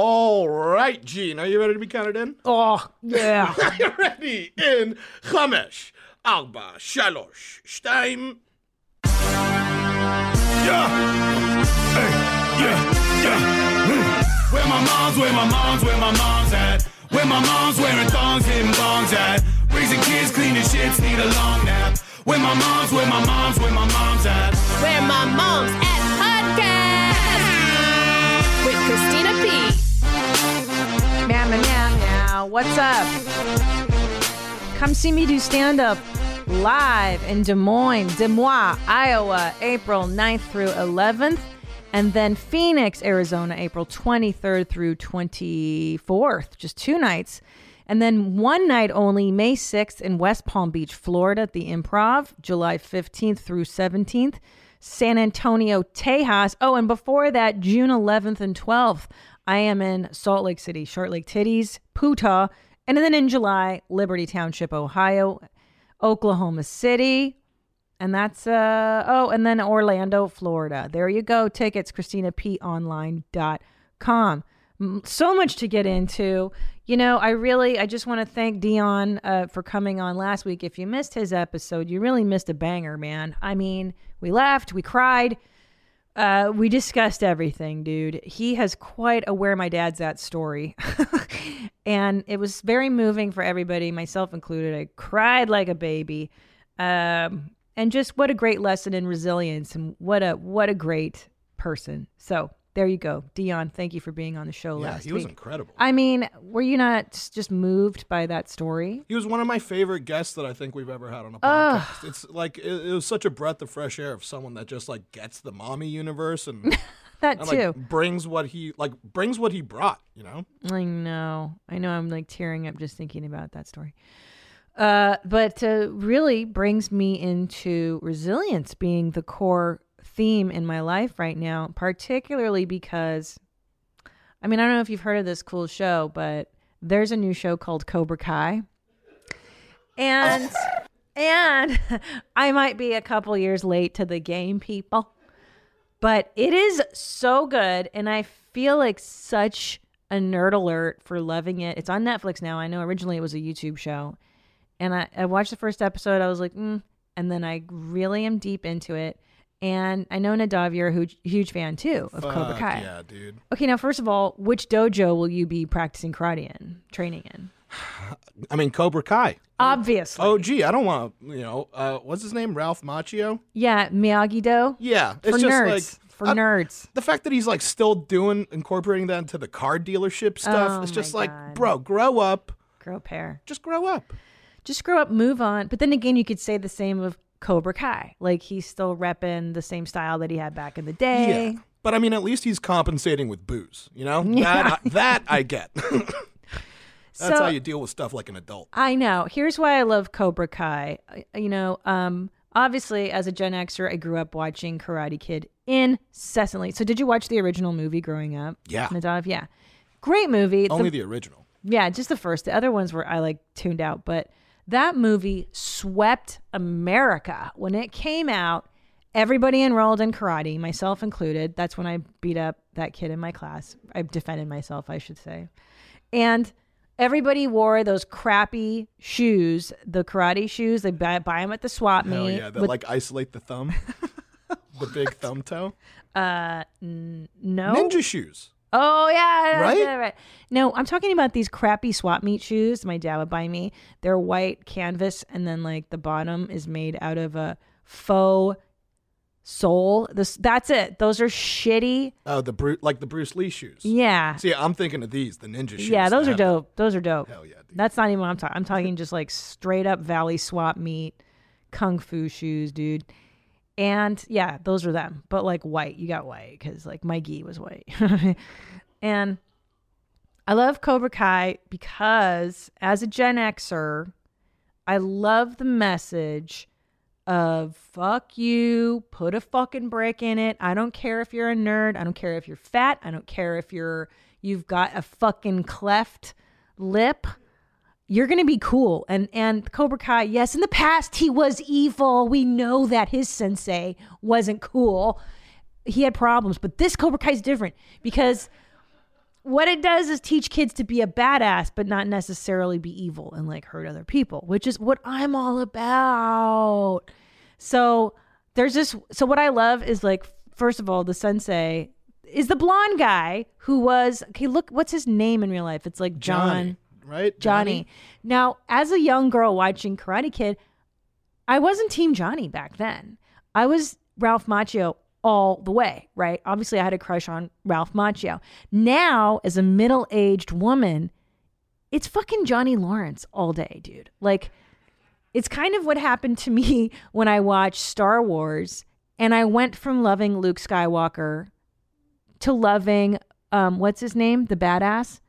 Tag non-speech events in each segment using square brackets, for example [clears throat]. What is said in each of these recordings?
All right, Gene, are you ready to be counted in? Oh, yeah. [laughs] Are you ready? In Chamesh, Arba, Shalosh, Shtaim. Yeah. Hey, yeah, yeah. Mm. Where my mom's, where my mom's, where my mom's at. Where my mom's wearing thongs, hitting bongs at. Raising kids, cleaning shits, need a long nap. Where my mom's, where my mom's, where my mom's at. Where my mom's at meow. What's up? Come see me do stand up live in Des Moines, Des Moines, Iowa, April 9th through 11th. And then Phoenix, Arizona, April 23rd through 24th, just two nights. And then one night only, May 6th in West Palm Beach, Florida at the Improv, July 15th through 17th. San Antonio, Tejas. Oh, and before that, June 11th and 12th, I am in Salt Lake City, Short Lake Titties, Puta. And then in July, Liberty Township, Ohio, Oklahoma City. And that's, uh, oh, and then Orlando, Florida. There you go. Tickets, ChristinaPOnline.com. So much to get into. You know, I really, I just want to thank Dion uh, for coming on last week. If you missed his episode, you really missed a banger, man. I mean, we laughed, we cried, uh, we discussed everything, dude. He has quite a where my dad's at story. [laughs] and it was very moving for everybody, myself included. I cried like a baby. Um, and just what a great lesson in resilience and what a what a great person. So there you go. Dion, thank you for being on the show Yeah, last he was week. incredible. I mean, were you not just moved by that story? He was one of my favorite guests that I think we've ever had on a podcast. It's like it, it was such a breath of fresh air of someone that just like gets the mommy universe and, [laughs] That and too. like brings what he like brings what he brought. You know, I know. I know I'm like tearing up just thinking about that story. Uh, but uh, really brings me into resilience being the core theme in my life right now, particularly because, I mean, I don't know if you've heard of this cool show, but there's a new show called Cobra Kai. And, [laughs] and [laughs] I might be a couple years late to the game, people but it is so good and i feel like such a nerd alert for loving it. It's on netflix now. I know originally it was a youtube show and i, I watched the first episode. I was like mm, and then i really am deep into it and i know nadav you're a huge, huge fan too of cobra kai yeah, dude. okay now first of all which dojo will you be practicing karate in training in I mean, Cobra Kai. obviously Oh, gee, I don't want to. You know, uh, what's his name? Ralph Macchio. yeah miyagi-do Yeah, for it's just nerds like for I- nerds the fact that he's like still doing incorporating that into the car dealership stuff. Oh it's just like, God. bro, grow up. girl pair Just grow up. just grow up, move on. But then again, you could say the same of Cobra Kai. Like he's still repping the same style that he had back in the day. Yeah. But I mean, at least he's compensating with booze. You know [laughs] that I, that I get. [laughs] That's So- how you deal with stuff like an adult. I know. Here's why I love Cobra Kai. You know, um, obviously as a Gen Xer, I grew up watching Karate Kid incessantly. So did you watch the original movie growing up? Yeah. Nadav? Yeah. Great movie. The- Only the original. Yeah, just the first. The other ones were I like tuned out, but that movie swept America when it came out. Everybody enrolled in karate, myself included. That's when I beat up that kid in my class. I defended myself, I should say. And everybody wore those crappy shoes, the karate shoes. They buy, buy them at the swap Hell meet. yeah, that with- like isolate the thumb, [laughs] the big thumb toe. uh, n- no. Ninja shoes. Oh yeah, Right? yeah, right. No, I'm talking about these crappy swap meet shoes. My dad would buy me. They're white canvas, and then like the bottom is made out of a faux sole. This that's it. Those are shitty. Oh, the Bru- like the Bruce Lee shoes. Yeah, See, I'm thinking of these, the ninja shoes. yeah. Those are dope. Those are dope. Hell yeah, dude. That's not even what I'm talking. I'm talking just like straight up Valley swap meet, kung fu shoes, dude. And yeah, those are them. But like white, you got white because like my gi was white. [laughs] and I love Cobra Kai because as a Gen Xer, I love the message of fuck you, put a fucking break in it. I don't care if you're a nerd. I don't care if you're fat. I don't care if you're you've got a fucking cleft lip. You're gonna be cool. And and Cobra Kai, yes, in the past he was evil. We know that his sensei wasn't cool. He had problems, but this Cobra Kai is different because what it does is teach kids to be a badass, but not necessarily be evil and like hurt other people, which is what I'm all about. So there's this. So what I love is like, first of all, the sensei is the blonde guy who was. Okay, look, what's his name in real life? It's like John. Johnny, right? Johnny. Now, as a young girl watching Karate Kid, I wasn't Team Johnny back then. I was Ralph Macchio all the way, right? Obviously, I had a crush on Ralph Macchio. Now, as a middle aged woman, it's fucking Johnny Lawrence all day, dude. Like, it's kind of what happened to me [laughs] when I watched Star Wars and I went from loving Luke Skywalker to loving, um, what's his name? The badass?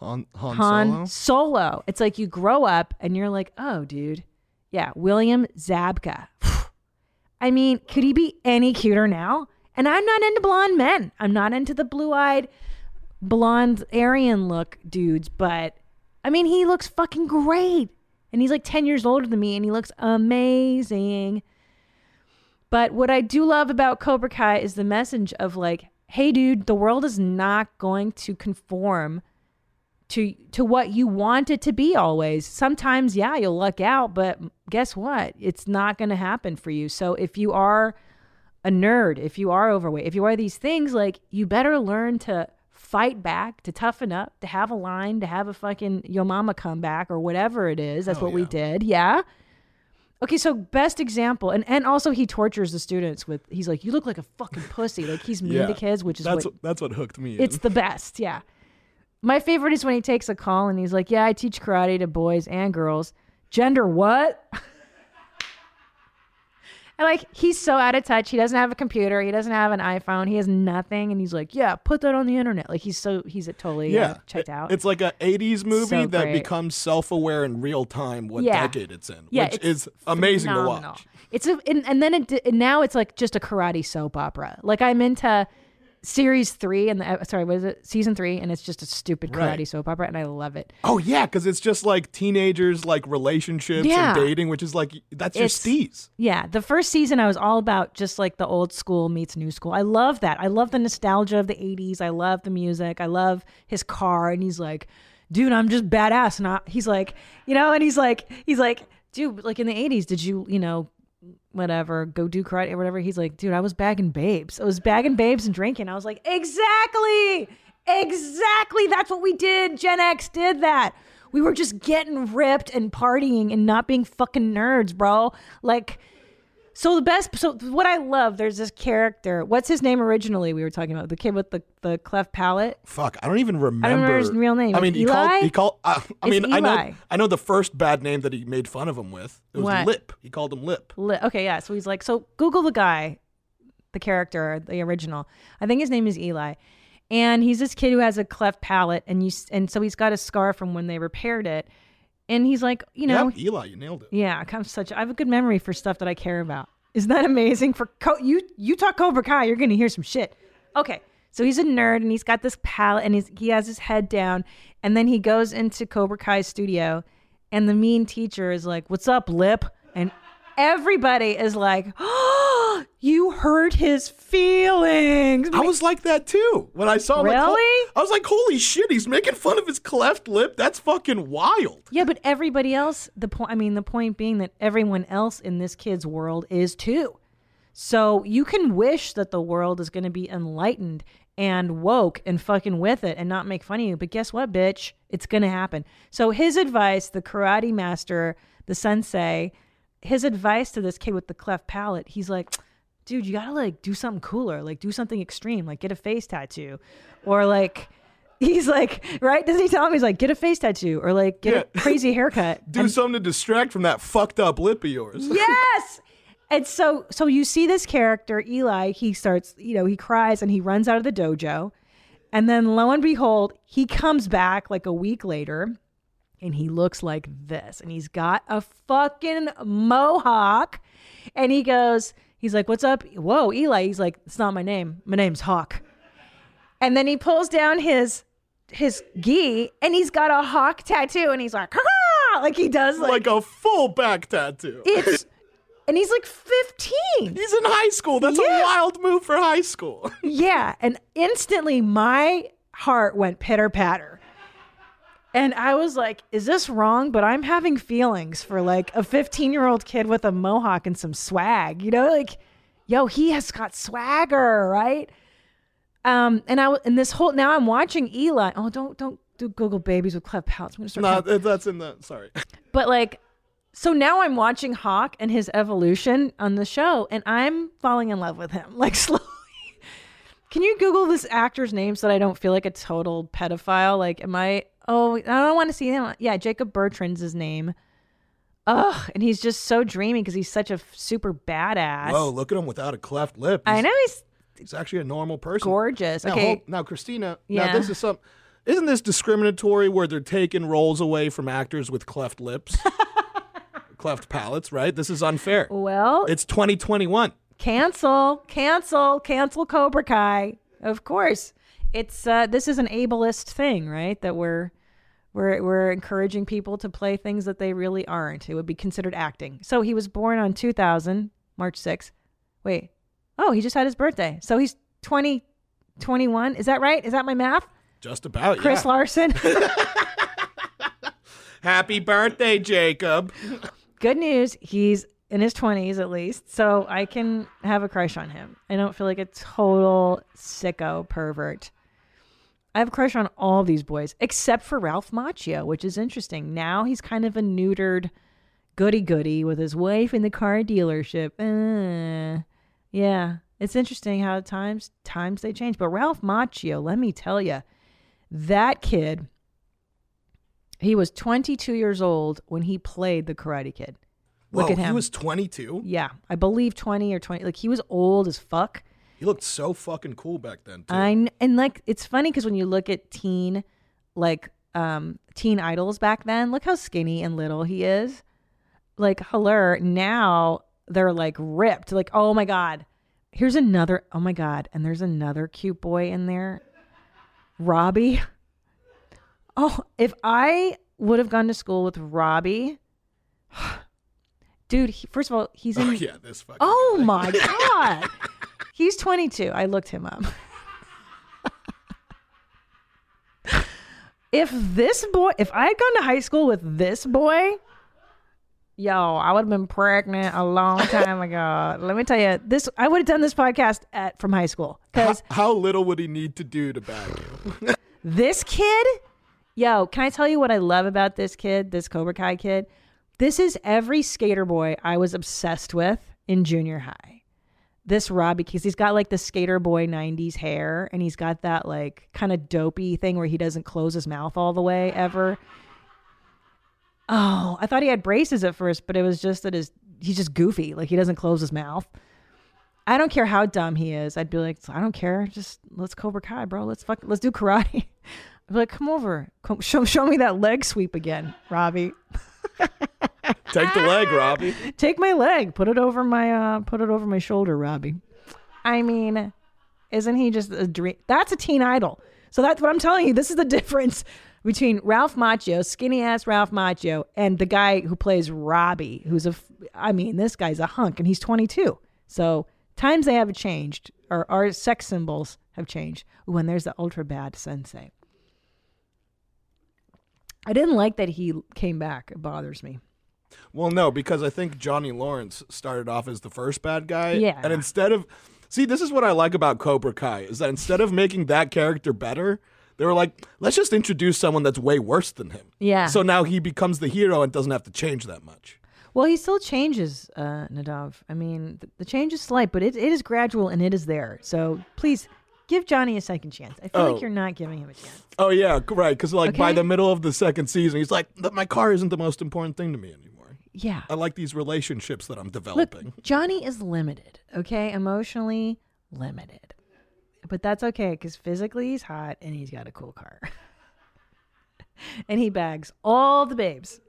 Han, Han, Han Solo. Solo. It's like you grow up and you're like, oh, dude. Yeah, William Zabka. [sighs] I mean, could he be any cuter now? And I'm not into blonde men. I'm not into the blue eyed, blonde Aryan look dudes, but I mean, he looks fucking great. And he's like 10 years older than me and he looks amazing. But what I do love about Cobra Kai is the message of like, hey, dude, the world is not going to conform to to what you want it to be always. Sometimes, yeah, you'll luck out, but guess what? It's not going to happen for you. So if you are a nerd, if you are overweight, if you are these things, like you better learn to fight back, to toughen up, to have a line, to have a fucking yo mama come back or whatever it is. That's Oh, what we did. Yeah. Okay, so best example, and and also he tortures the students with he's like, you look like a fucking pussy, like he's mean Yeah. to kids, which is that's what what, that's what hooked me. it's in. the best, yeah. My favorite is when he takes a call and he's like, "Yeah, I teach karate to boys and girls. Gender what?" [laughs] and like he's so out of touch. He doesn't have a computer. He doesn't have an iPhone. He has nothing. And he's like, "Yeah, put that on the internet." Like he's so he's totally yeah yeah, checked out. It's like a '80s movie So that becomes self-aware in real time what Yeah. decade it's in, yeah, which it's is amazing phenomenal. to watch. It's a and, and then it and now it's like just a karate soap opera. Like I'm into series three and the uh, sorry, what is it? Season three, and it's just a stupid karate Right. soap opera, and I love it. Oh yeah, because it's just like teenagers like relationships Yeah. and dating, which is like that's your steez. Yeah, the first season I was all about just like the old school meets new school. I love that. I love the nostalgia of the 80s. I love the music. I love his car and he's like, "Dude, I'm just badass." And I, he's like, you know, and he's like he's like, "Dude, like in the 80s, did you, you know, whatever, go do karate or whatever?" He's like, "Dude, I was bagging babes. I was bagging babes and drinking." I was like, "Exactly. Exactly. That's what we did. Gen X did that." We were just getting ripped and partying and not being fucking nerds, bro. Like, so the best. So what I love, there's this character. What's his name originally? We were talking about the kid with the the cleft palate. Fuck, I don't even remember. I don't remember his real name. I mean, he called. He called. Uh, I It's mean, I know. I know the first bad name that he made fun of him with. It was What? Lip. He called him Lip. Li- okay, yeah. So he's like, so Google the guy, the character, the original. I think his name is Eli, and he's this kid who has a cleft palate, and you and so he's got a scar from when they repaired it, and he's like, you know, Yep, Eli, you nailed it. Yeah, I'm such. I have a good memory for stuff that I care about. Isn't that amazing? For Co- you, you talk Cobra Kai, you're gonna hear some shit. Okay, so he's a nerd and he's got this palette and he's he has his head down, and then he goes into Cobra Kai's studio, and the mean teacher is like, "What's up, Lip?" And everybody is like, [gasps] "Oh, [gasps] you hurt his feelings." I was like that too when I saw. him, like, Really? I was like, "Holy shit!" He's making fun of his cleft lip. That's fucking wild. Yeah, but everybody else, the point, I mean, the point being that everyone else in this kid's world is too. So you can wish that the world is going to be enlightened and woke and fucking with it and not make fun of you. But guess what, bitch? It's going to happen. So his advice, the karate master, the sensei, his advice to this kid with the cleft palate, he's like, dude, you got to like do something cooler, like do something extreme, like get a face tattoo or like, [laughs] He's like, right? Doesn't he tell him? He's like, get a face tattoo or like get Yeah. a [laughs] crazy haircut. Do something to distract from that fucked up lip of yours. [laughs] yes and so so you see this character eli he starts you know he cries and he runs out of the dojo and then lo and behold he comes back like a week later and he looks like this and he's got a fucking mohawk and he goes he's like what's up whoa eli he's like it's not my name my name's hawk and then he pulls down his his gi and he's got a hawk tattoo and he's like "Ha-ha!" like he does like, like a full back tattoo. it's [laughs] and he's like 15 He's in high school. That's Yeah. a wild move for high school. yeah and instantly my heart went pitter patter. And I was like, is this wrong? But I'm having feelings for like a 15 year old kid with a mohawk and some swag, you know, like, yo, he has got swagger, right? Um, and I, and this whole, now I'm watching Eli. Oh, don't, don't do Google babies with cleft palates. I'm going to start No, that's in the. Sorry. [laughs] but like, so now I'm watching Hawk and his evolution on the show, and I'm falling in love with him, [laughs] like slowly. Can you Google this actor's name so that I don't feel like a total pedophile? Like, am I? Oh, I don't want to see him. Yeah, Jacob Bertrand's his name. Ugh, and he's just so dreamy because he's such a f- super badass. Whoa, look at him without a cleft lip. I know he's He's actually a normal person. gorgeous. Now, Okay, hold- now Christina. Yeah. Now this is some. Isn't this discriminatory where they're taking roles away from actors with cleft lips, [laughs] cleft palates? Right. This is unfair. well, It's 2021. cancel, cancel, cancel Cobra Kai. Of course, it's uh, this is an ableist thing, right? That we're we're we're encouraging people to play things that they really aren't. It would be considered acting. So he was born on 2000 March 6th. Wait, oh, he just had his birthday. So he's 20, 21. Is that right? Is that my math? Just about. Chris yeah. Larson. [laughs] [laughs] Happy birthday, Jacob. Good news, he's in his 20s at least, so I can have a crush on him. I don't feel like a total sicko pervert. I have a crush on all these boys except for Ralph Macchio, which is interesting. Now he's kind of a neutered goody goody with his wife in the car dealership. Uh, yeah, it's interesting how times times they change. But Ralph Macchio, let me tell you, that kid he was 22 years old when he played the Karate Kid. Look Whoa, at him. He was 22. yeah, I believe 20 or 20. Like he was old as fuck. He looked so fucking cool back then too. I kn- and like it's funny because when you look at teen, like um teen idols back then, look how skinny and little he is. Like Haller now they're like ripped. Like oh my god, here's another. Oh my god, and there's another cute boy in there, Robbie. [laughs] Oh, if I would have gone to school with Robbie, [sighs] dude. He, first of all, he's in. oh yeah, this fucking. Oh my [laughs] god. He's 22. I looked him up. if this boy, if I had gone to high school with this boy, yo, I would have been pregnant a long time ago. Let me tell you, this I would have done this podcast at from high school because how little would he need to do to bag you? [laughs] this kid, yo, can I tell you what I love about this kid, this Cobra Kai kid? This is every skater boy I was obsessed with in junior high. This Robbie, because he's got like the skater boy 90s hair and he's got that like kind of dopey thing where he doesn't close his mouth all the way ever. Oh, I thought he had braces at first, but it was just that his he's just goofy. Like he doesn't close his mouth. I don't care how dumb he is. I'd be like, I don't care. Just let's Cobra Kai, bro. Let's fuck. Let's do karate. [laughs] I'd be like, come over. Come, show show me that leg sweep again, Robbie. [laughs] Take the leg, Robbie. Take my leg. Put it over my uh. Put it over my shoulder, Robbie. I mean, isn't he just a dream? That's a teen idol. So that's what I'm telling you. This is the difference between Ralph Macchio, skinny ass Ralph Macchio, and the guy who plays Robbie, who's a, I mean, this guy's a hunk, and he's 22. So times they have changed, or our sex symbols have changed. When there's the ultra bad sensei. I didn't like that he came back. It bothers me. Well, no, because I think Johnny Lawrence started off as the first bad guy. Yeah. And instead of see, this is what I like about Cobra Kai is that instead of making that character better, they were like, let's just introduce someone that's way worse than him. Yeah. So now he becomes the hero and doesn't have to change that much. Well, he still changes, uh, Nadav. I mean, the, the change is slight, but it, it is gradual and it is there. So please give Johnny a second chance. I feel Oh. like you're not giving him a chance. Oh yeah, right. Because like by the middle of the second season, he's like, my car isn't the most important thing to me anymore. Yeah. I like these relationships that I'm Look, developing. Johnny is limited, okay? Emotionally limited. But that's okay because physically he's hot and he's got a cool car. [laughs] and he bags all the babes.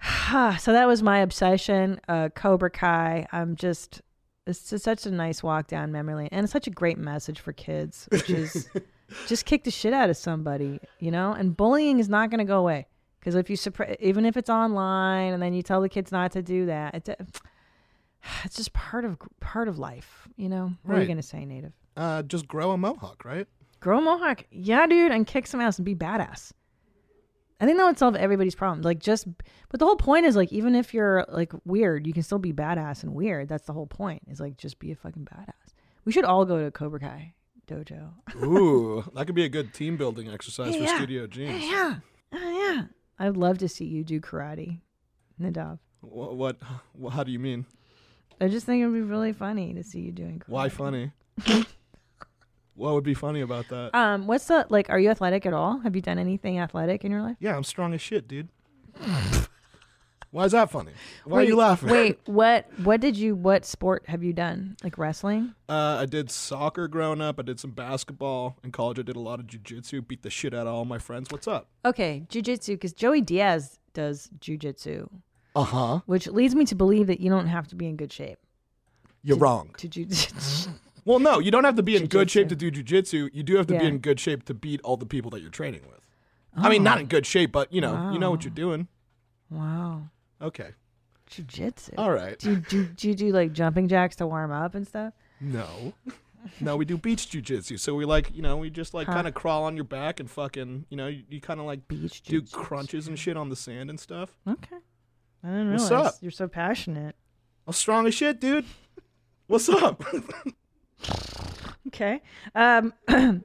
[sighs] so that was my obsession. Uh, Cobra Kai. I'm just, it's just such a nice walk down memory lane and it's such a great message for kids, which is [laughs] just kick the shit out of somebody, you know? And bullying is not going to go away. Because if you suppress, even if it's online, and then you tell the kids not to do that, it, [sighs] it's just part of part of life, you know. What are you gonna say, Nadav? Uh, just grow a mohawk, right? grow a mohawk, yeah, dude, and kick some ass and be badass. I think that would solve everybody's problem. Like just, but the whole point is like, even if you're like weird, you can still be badass and weird. That's the whole point. Is like just be a fucking badass. We should all go to Cobra Kai dojo. [laughs] Ooh, that could be a good team building exercise for Yeah. Studio Jeans. yeah, oh, yeah. I'd love to see you do karate, Nadav. What, what? wh- How do you mean? I just think it would be really funny to see you doing karate. Why funny? [laughs] what would be funny about that? Um, what's the like? Are you athletic at all? Have you done anything athletic in your life? yeah, I'm strong as shit, dude. Why is that funny? Why are you laughing? Wait, [laughs] what? What did you? What sport have you done? Like wrestling? Uh, I did soccer growing up. I did some basketball. In college, I did a lot of jujitsu. Beat the shit out of all my friends. What's up? Okay, jujitsu, because Joey Diaz does jujitsu, Uh huh. which leads me to believe that you don't have to be in good shape You're wrong. to jujitsu. [laughs] Well, no, you don't have to be in good shape to do jujitsu. You do have to be in good shape to beat all the people that you're training with. I mean, oh. not in good shape, but you know, you know what you're doing. wow, Okay. jujitsu. All right. Do you do, do you do like jumping jacks to warm up and stuff? No. No, we do beach jujitsu. So we like, you know, we just like Huh. kind of crawl on your back and fucking, you know, you, you kind of like Beach do jujitsu. crunches and shit on the sand and stuff. Okay, I didn't What's up? you're so passionate. I'm strong as shit, dude. What's up? [laughs] Okay. Um, [clears throat]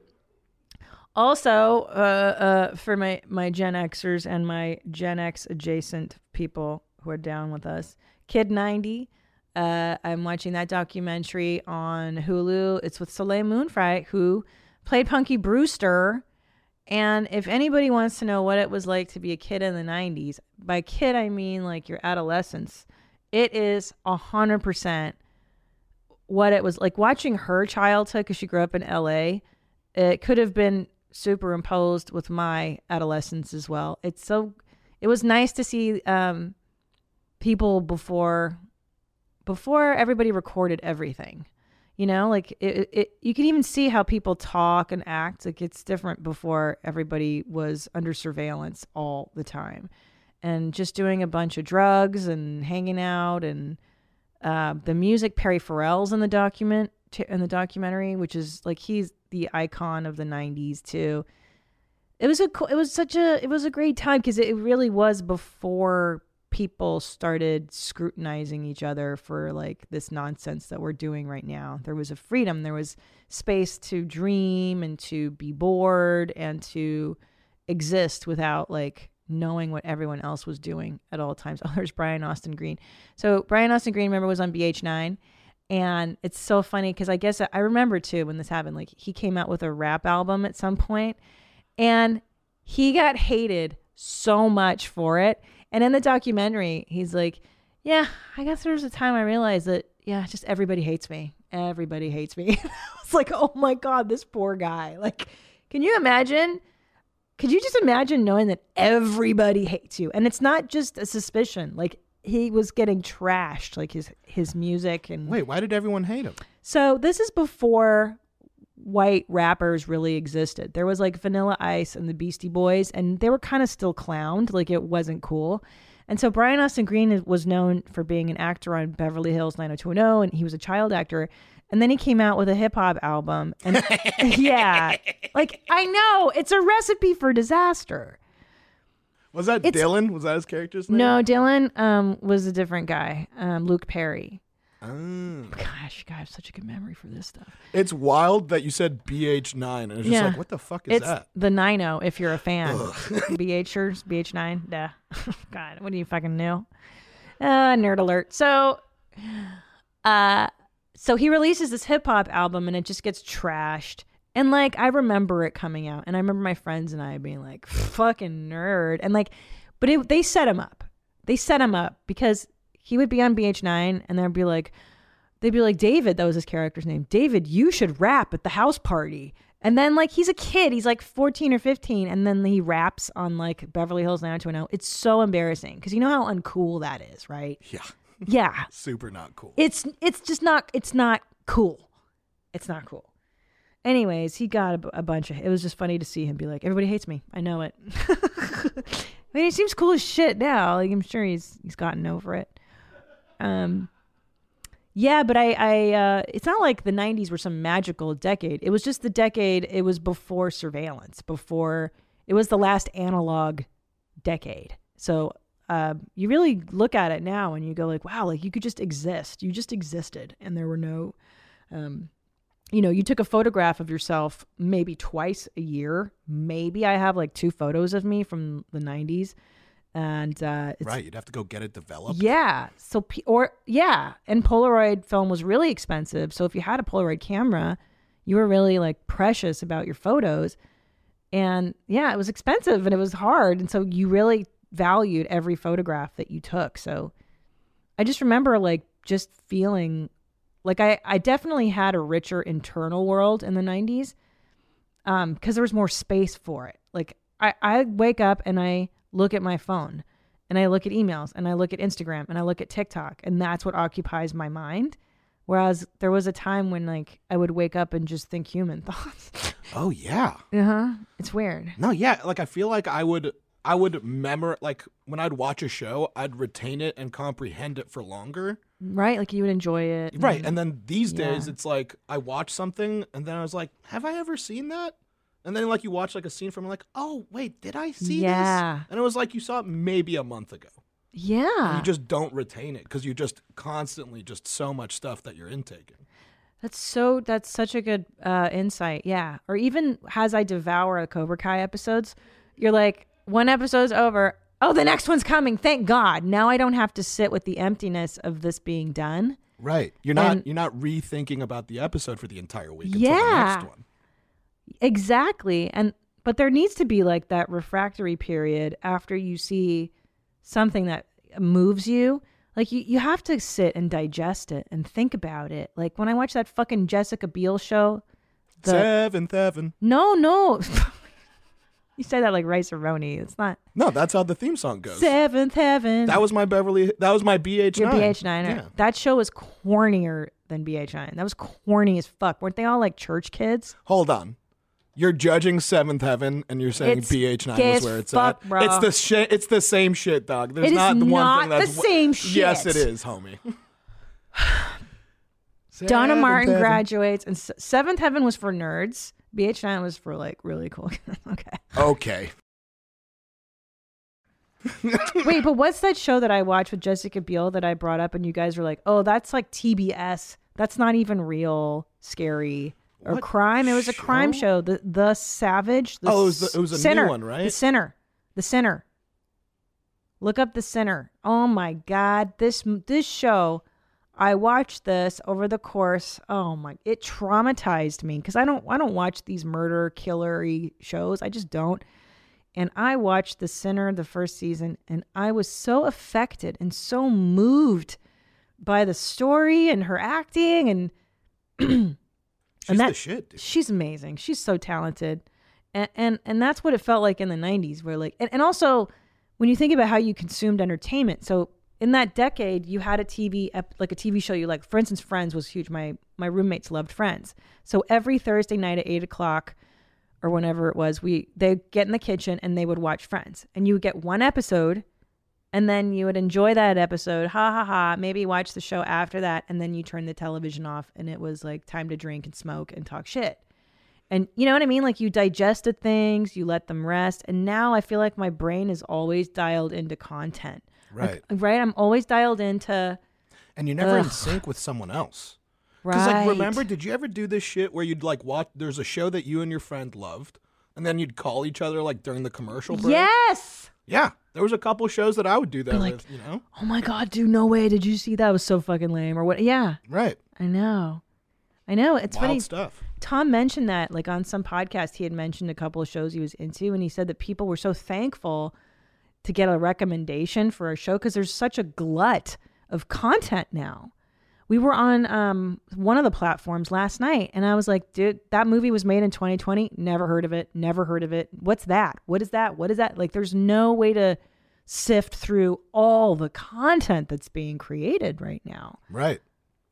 also, uh, uh, for my, my Gen Xers and my Gen X adjacent people who are down with us, Kid 90. Uh, I'm watching that documentary on Hulu. It's with Soleil Moon Frye, who played Punky Brewster. And if anybody wants to know what it was like to be a kid in the 90s, by kid, I mean like your adolescence, it is 100% what it was like watching her childhood because she grew up in LA. It could have been superimposed with my adolescence as well. It's so it was nice to see um, people before before everybody recorded everything. You know, like it, it, you can even see how people talk and act. Like it's different before everybody was under surveillance all the time, and just doing a bunch of drugs and hanging out and uh, the music Perry Farrell's in the document in the documentary, which is like he's the icon of the '90s too. It was a it was such a it was a great time because it really was before people started scrutinizing each other for like this nonsense that we're doing right now. There was a freedom, there was space to dream and to be bored and to exist without like knowing what everyone else was doing at all times. [laughs] Oh, there's Brian Austin Green. So Brian Austin Green, remember, was on BH9. And it's so funny because I guess I remember too when this happened. Like he came out with a rap album at some point, and he got hated so much for it. And in the documentary, he's like, "Yeah, I guess there was a time I realized that yeah, just everybody hates me. Everybody hates me." [laughs] I was like, "Oh my god, this poor guy!" Like, can you imagine? Could you just imagine knowing that everybody hates you? And it's not just a suspicion. Like he was getting trashed, like his his music and Wait, why did everyone hate him? so this is before white rappers really existed. There was like Vanilla Ice and the Beastie Boys, and they were kind of still clowned, like it wasn't cool. And so Brian Austin Green is- was known for being an actor on Beverly Hills 90210, and he was a child actor. And then he came out with a hip hop album, and [laughs] yeah, like I know it's a recipe for disaster. Was that It's- Dylan? Was that his character's name? No, Dylan um, was a different guy, um, Luke Perry. Oh. Gosh, God, I have such a good memory for this stuff. It's wild that you said BH9, and it's just Yeah. like, what the fuck is it's that? the 90 if you're a fan. BHers, [laughs] BH9. Duh. [laughs] God, what do you fucking know? Uh, nerd alert. So, uh, so he releases this hip hop album and it just gets trashed. And like, I remember it coming out, and I remember my friends and I being like, fucking nerd. And like, but it, they set him up. They set him up because he would be on BH9 and they'd be like, they'd be like, David, that was his character's name. David, you should rap at the house party. And then like he's a kid, he's like 14 or 15, and then he raps on like Beverly Hills 90210. It's so embarrassing because you know how uncool that is, right? Yeah, Yeah. super not cool. It's it's just not it's not cool. It's not cool. Anyways, he got a, a bunch of. It was just funny to see him be like, "Everybody hates me. I know it." [laughs] I mean, he seems cool as shit now. Like I'm sure he's he's gotten over it. Um, Yeah, but I, I, uh, it's not like the '90s were some magical decade. It was just the decade. It was before surveillance. Before it was the last analog decade. So uh, you really look at it now and you go like, wow, like you could just exist. You just existed, and there were no, um, you know, you took a photograph of yourself maybe twice a year. Maybe I have like two photos of me from the '90s, and uh, it's Right. You'd have to go get it developed. yeah. So or yeah, and Polaroid film was really expensive. So if you had a Polaroid camera, you were really like precious about your photos. And yeah, it was expensive and it was hard, and so you really valued every photograph that you took. So I just remember like just feeling like I I definitely had a richer internal world in the 90s um because there was more space for it. Like I I wake up and I look at my phone and I look at emails and I look at Instagram and I look at TikTok and that's what occupies my mind. Whereas there was a time when like I would wake up and just think human [laughs] thoughts. Oh yeah. uh-huh. It's weird. No, yeah. Like I feel like I would I would memor like when I'd watch a show, I'd retain it and comprehend it for longer. Right? Like you would enjoy it. Right. And then these days Yeah. it's like I watch something and then I was like, have I ever seen that? And then like you watch like a scene from like, oh wait, did I see Yeah. this? And it was like you saw it maybe a month ago. Yeah. You just don't retain it because you just constantly just so much stuff that you're intaking. That's so. That's such a good uh, insight. Yeah. Or even as I devour the Cobra Kai episodes, you're like, one episode's over. Oh, the next one's coming. Thank God. Now I don't have to sit with the emptiness of this being done. Right. You're not And- you're not rethinking about the episode for the entire week until the Yeah. next one. Exactly. And but there needs to be like that refractory period after you see something that moves you. Like you, you have to sit and digest it and think about it. Like when I watch that fucking Jessica Biel show, the Seventh heaven. no, no. [laughs] you say that like rice roni. It's not No, that's how the theme song goes. seventh heaven. That was my Beverly. That was my BH9. Your BH9. Yeah. That show was cornier than BH9. That was corny as fuck. Weren't they all like church kids? Hold on. You're judging Seventh Heaven, and you're saying It's BH9 gay is as where it's fuck, at. bro. It's the shi It's the same shit, dog. There's It is not the one not thing that's the same shit. Yes, it is, homie. [sighs] Donna Seventh Martin Heaven. graduates, and Seventh Heaven was for nerds. BH9 was for like really cool. [laughs] okay. Okay. Wait, but [laughs] what's that show that I watched with Jessica Biel that I brought up, and you guys were like, "Oh, that's like TBS. That's not even real, scary or What crime. It was a crime show? The The Savage. The Oh, it was the- it was a new Sinner. one, right? The Sinner. The Sinner. Look up the Sinner. Oh my God, this this show. I watched this over the course. Oh my! It traumatized me because I don't I don't watch these murder killery shows. I just don't and I watched The Sinner the first season, and I was so affected and so moved by the story and her acting, and [clears throat] She's and the that shit, dude. she's amazing. She's so talented, and and and that's what it felt like in the '90s, where like, and, and also when you think about how you consumed entertainment, so in that decade, you had a TV like a TV show you like. For instance, Friends was huge. My my roommates loved Friends, so every Thursday night at eight o'clock or whenever it was, we they get in the kitchen and they would watch Friends, and you would get one episode, and then you would enjoy that episode, ha ha ha. Maybe watch the show after that, and then you turn the television off, and it was like time to drink and smoke and talk shit. And you know what I mean? Like you digested things, you let them rest, and now I feel like my brain is always dialed into content. Right. Like, right? I'm always dialed into And you're never in sync with someone else. right. Because like, remember, did you ever do this shit where you'd like watch? There's a show that you and your friend loved, and then you'd call each other like during the commercial break. Yes. Yeah, there was a couple shows that I would do that like- with. You know. Oh my god, dude! No way! Did you see that? It was so fucking lame. Or what? Yeah, Right. I know. I know. It's Wild funny. stuff. Tom mentioned that, like on some podcast, he had mentioned a couple of shows he was into, and he said that people were so thankful to get a recommendation for a show because there's such a glut of content now. We were on um, one of the platforms last night, and I was like, dude, that movie was made in 2020. Never heard of it. Never heard of it. What's that? What is that? What is that? Like, there's no way to sift through all the content that's being created right now. Right.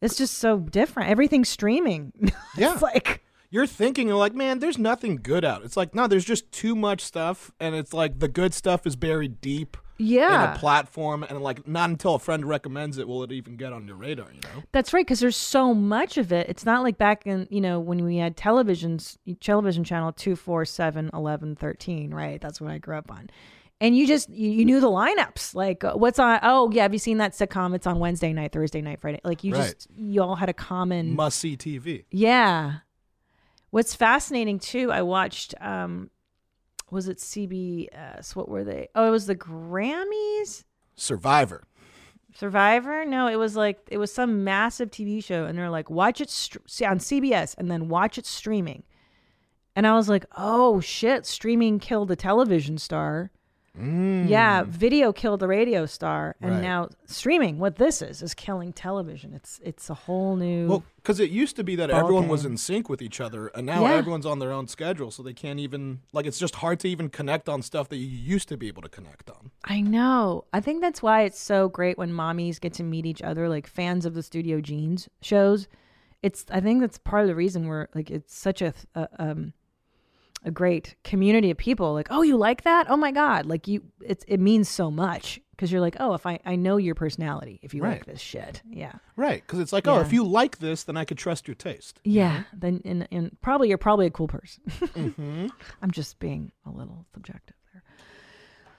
It's just so different. Everything's streaming. [laughs] Yeah. it's like, you're thinking you're like, man, there's nothing good out. It's like, no, there's just too much stuff, and it's like the good stuff is buried deep in Yeah. a platform, and like not until a friend recommends it will it even get on your radar. You know? That's right, because there's so much of it. It's not like back in, you know, when we had televisions, television channel 2, 4, 7, 11, 13, right? That's what I grew up on. And you just, you, you knew the lineups. Like, uh, what's on, oh, yeah, have you seen that sitcom? It's on Wednesday night, Thursday night, Friday. Like, you Right. just, you all had a common. Must see TV. Yeah. What's fascinating too, I watched um was it CBS? What were they? Oh, it was the Grammys? Survivor. Survivor? No, it was like it was some massive TV show and they're like watch it see, on CBS and then watch it streaming. And I was like, "Oh shit, streaming killed a television star." Yeah, video killed the radio star and Mm. Right. now streaming, what this is is killing television. It's it's a whole new Well, because it used to be that everyone was in sync with each other, and now Yeah. everyone's on their own schedule, so they can't even like. It's just hard to even connect on stuff that you used to be able to connect on. I know. I think that's why it's so great when mommies get to meet each other, like fans of the Studio Jeans shows. It's. I think that's part of the reason we're like it's such a, a um a great community of people. Like, oh, you like that? Oh my god! Like you, it's it means so much because you're like, oh, if I I know your personality, if you like this shit, yeah, Right, because it's like, oh, if you like this, then I could trust your taste. yeah. Then and and probably you're probably a cool person. [laughs] Mm-hmm. I'm just being a little subjective there.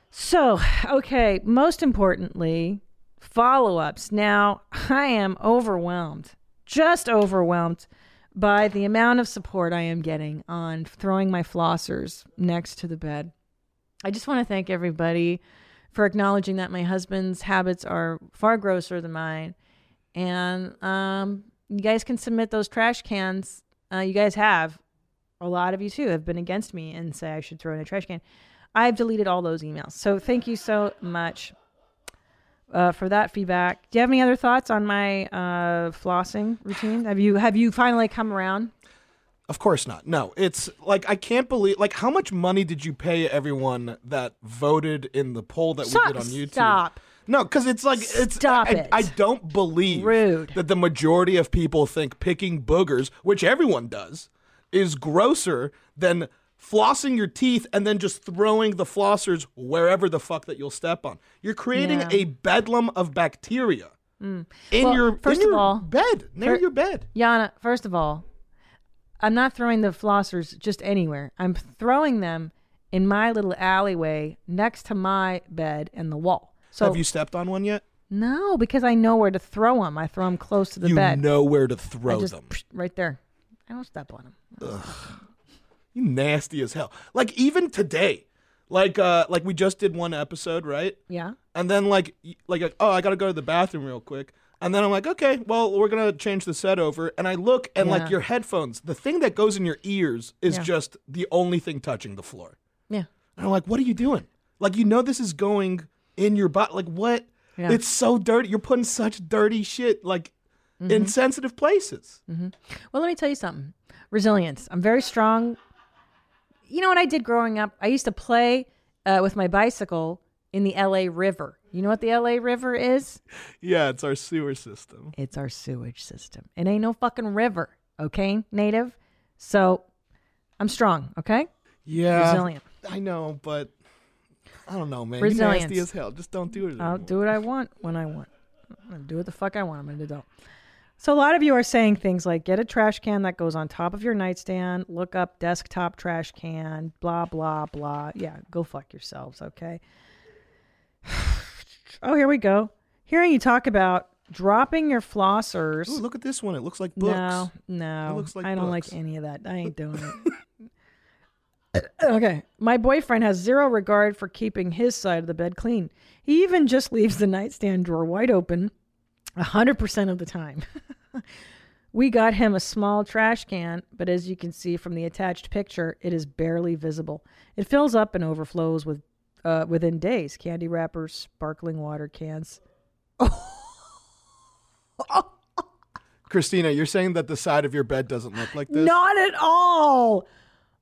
So, okay, most importantly, follow ups. Now, I am overwhelmed, just overwhelmed by the amount of support I am getting on throwing my flossers next to the bed. I just want to thank everybody for acknowledging that my husband's habits are far grosser than mine. And um, you guys can submit those trash cans. Uh, you guys have. A lot of you too have been against me and say I should throw in a trash can. I've deleted all those emails. So thank you so much uh, for that feedback. Do you have any other thoughts on my uh, flossing routine? Have you have you finally come around? Of course not. No, it's like I can't believe. Like, how much money did you pay everyone that voted in the poll that Stop, we did on YouTube? stop. No, because it's like it's. Stop I, it. I don't believe Rude. that the majority of people think picking boogers, which everyone does, is grosser than flossing your teeth and then just throwing the flossers wherever the fuck that you'll step on. You're creating Yeah. a bedlam of bacteria mm. in Well, your first in of your all, bed near fir- your bed. Yana, first of all, I'm not throwing the flossers just anywhere. I'm throwing them in my little alleyway next to my bed and the wall. So Have you stepped on one yet? no, because I know where to throw them. I throw them close to the you bed. know where to throw just them. psh, right there. I don't step on them. You nasty as hell. Like even today, like uh like we just did one episode, right? Yeah. And then like like like, oh, I got to go to the bathroom real quick. And then I'm like, okay, well, we're going to change the set over. And I look and Yeah. like your headphones, the thing that goes in your ears is Yeah. just the only thing touching the floor. Yeah. And I'm like, what are you doing? Like you know this is going in your butt. Like what? Yeah. It's so dirty. You're putting such dirty shit like Mm-hmm. in sensitive places. Mm-hmm. Well, let me tell you something. Resilience. I'm very strong. You know what I did growing up? I used to play uh, with my bicycle in the LA River. You know what the LA River is? Yeah, it's our sewer system. It's our sewage system. It ain't no fucking river, okay, Nadav? So I'm strong, okay? Yeah. Resilient. I know, but I don't know, man. Resilience. You're nasty as hell. Just don't do it. I'll do what I want when I want. I'm gonna do what the fuck I want. I'm an adult. So a lot of you are saying things like get a trash can that goes on top of your nightstand, look up desktop trash can, blah blah blah. Yeah, go fuck yourselves, okay? [sighs] oh, here we go. Hearing you talk about dropping your flossers. Ooh, look at this one. It looks like books. No, no. It looks like I don't books. like any of that. I ain't doing it. [laughs] okay. My boyfriend has zero regard for keeping his side of the bed clean. He even just leaves the nightstand drawer wide open 100% of the time. [laughs] we got him a small trash can, but as you can see from the attached picture, it is barely visible. It fills up and overflows with uh, within days. Candy wrappers, sparkling water cans. [laughs] Christina, you're saying that the side of your bed doesn't look like this? Not at all.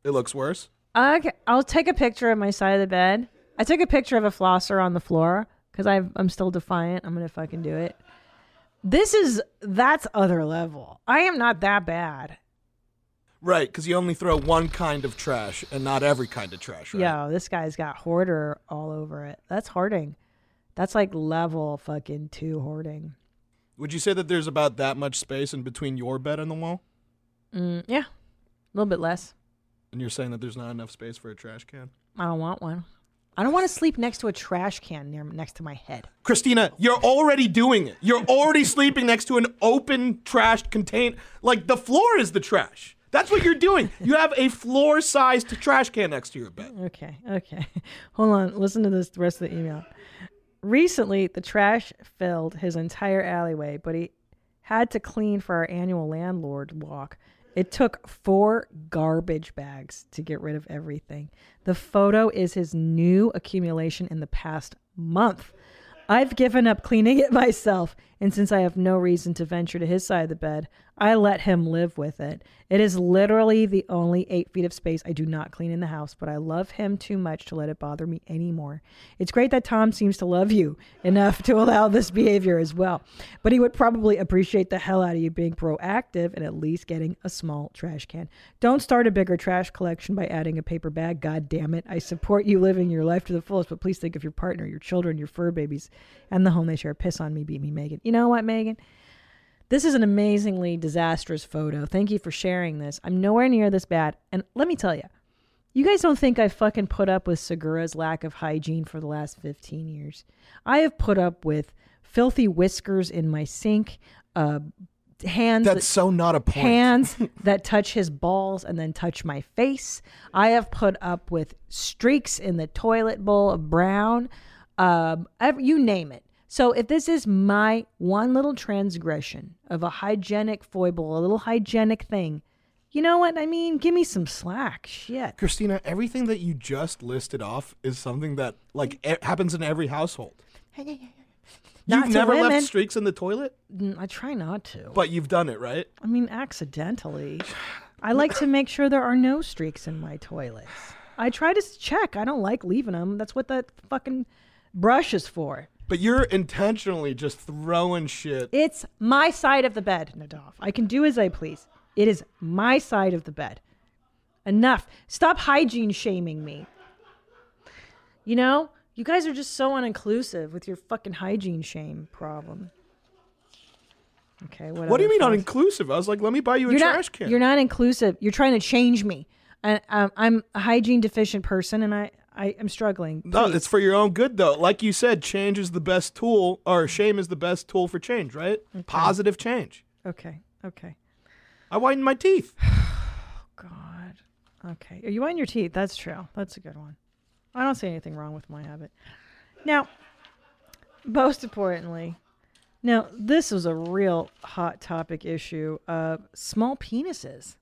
It looks worse. Okay, I'll take a picture of my side of the bed. I took a picture of a flosser on the floor because I'm still defiant. I'm gonna fucking do it. This is that's other level. I am not that bad. Right, because you only throw one kind of trash and not every kind of trash, right? Yo, this guy's got hoarder all over it. That's hoarding. That's like level fucking two hoarding. Would you say that there's about that much space in between your bed and the wall? Mm, yeah, a little bit less. And you're saying that there's not enough space for a trash can? I don't want one. I don't want to sleep next to a trash can near next to my head. Christina, you're already doing it. You're already sleeping next to an open trash contain like the floor is the trash. That's what you're doing. You have a floor-sized trash can next to your bed. Okay, okay. [laughs] Hold on. Listen to this the rest of the email. Recently, the trash filled his entire alleyway, but he had to clean for our annual landlord walk. It took four garbage bags to get rid of everything. The photo is his new accumulation in the past month. I've given up cleaning it [laughs] myself, and since I have no reason to venture to his side of the bed, I let him live with it. It is literally the only eight feet of space I do not clean in the house, but I love him too much to let it bother me anymore. It's great that Tom seems to love you enough to allow this behavior as well, but he would probably appreciate the hell out of you being proactive and at least getting a small trash can. Don't start a bigger trash collection by adding a paper bag. God damn it. I support you living your life to the fullest, but please think of your partner, your children, your fur babies, and the home they share. Piss on me, beat me, Megan. You know what, Megan? This is an amazingly disastrous photo. Thank you for sharing this. I'm nowhere near this bad. And let me tell you, you guys don't think I've fucking put up with Segura's lack of hygiene for the last 15 years. I have put up with filthy whiskers in my sink, uh, hands That's that- so not a point. hands [laughs] that touch his balls and then touch my face. I have put up with streaks in the toilet bowl of brown. Um, you name it. So if this is my one little transgression of a hygienic foible, a little hygienic thing, you know what I mean? Give me some slack. Shit. Christina, everything that you just listed off is something that like e- happens in every household. Not You've never women. left streaks in the toilet, I try not to. but you've done it, right? I mean, accidentally. I like to make sure there are no streaks in my toilets. I try to check. I don't like leaving them. That's what that fucking brush is for. But you're intentionally just throwing shit. It's my side of the bed, Nadav. I can do as I please. It is my side of the bed. Enough. Stop hygiene shaming me. You know, you guys are just so uninclusive with your fucking hygiene shame problem. Okay, what What do you mean uninclusive? I was like, let me buy you a you're trash not, can. You're not inclusive. You're trying to change me. And um, I'm a hygiene deficient person, and I, I am struggling. no, it's for your own good though. Like you said, change is the best tool, or shame is the best tool for change, right? Positive change. okay. Okay. I whitened my teeth. [sighs] God. Okay. You on your teeth? That's true. That's a good one. I don't see anything wrong with my habit. Now, most importantly, now this was a real hot topic issue of small penises.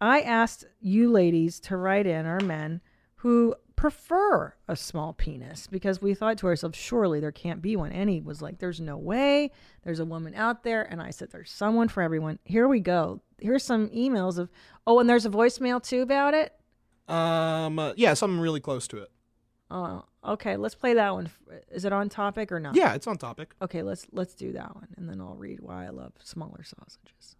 I asked you ladies to write in, or men, who prefer a small penis because we thought to ourselves, surely there can't be one. Annie was like, there's no way. There's a woman out there. And I said, there's someone for everyone. Here we go. Here's some emails of, oh, and there's a voicemail too about it. Um, uh, yeah, something really close to it. Oh, okay. Let's play that one. Is it on topic or not? Yeah, it's on topic. Okay, let's let's do that one, and then I'll read why I love smaller sausages.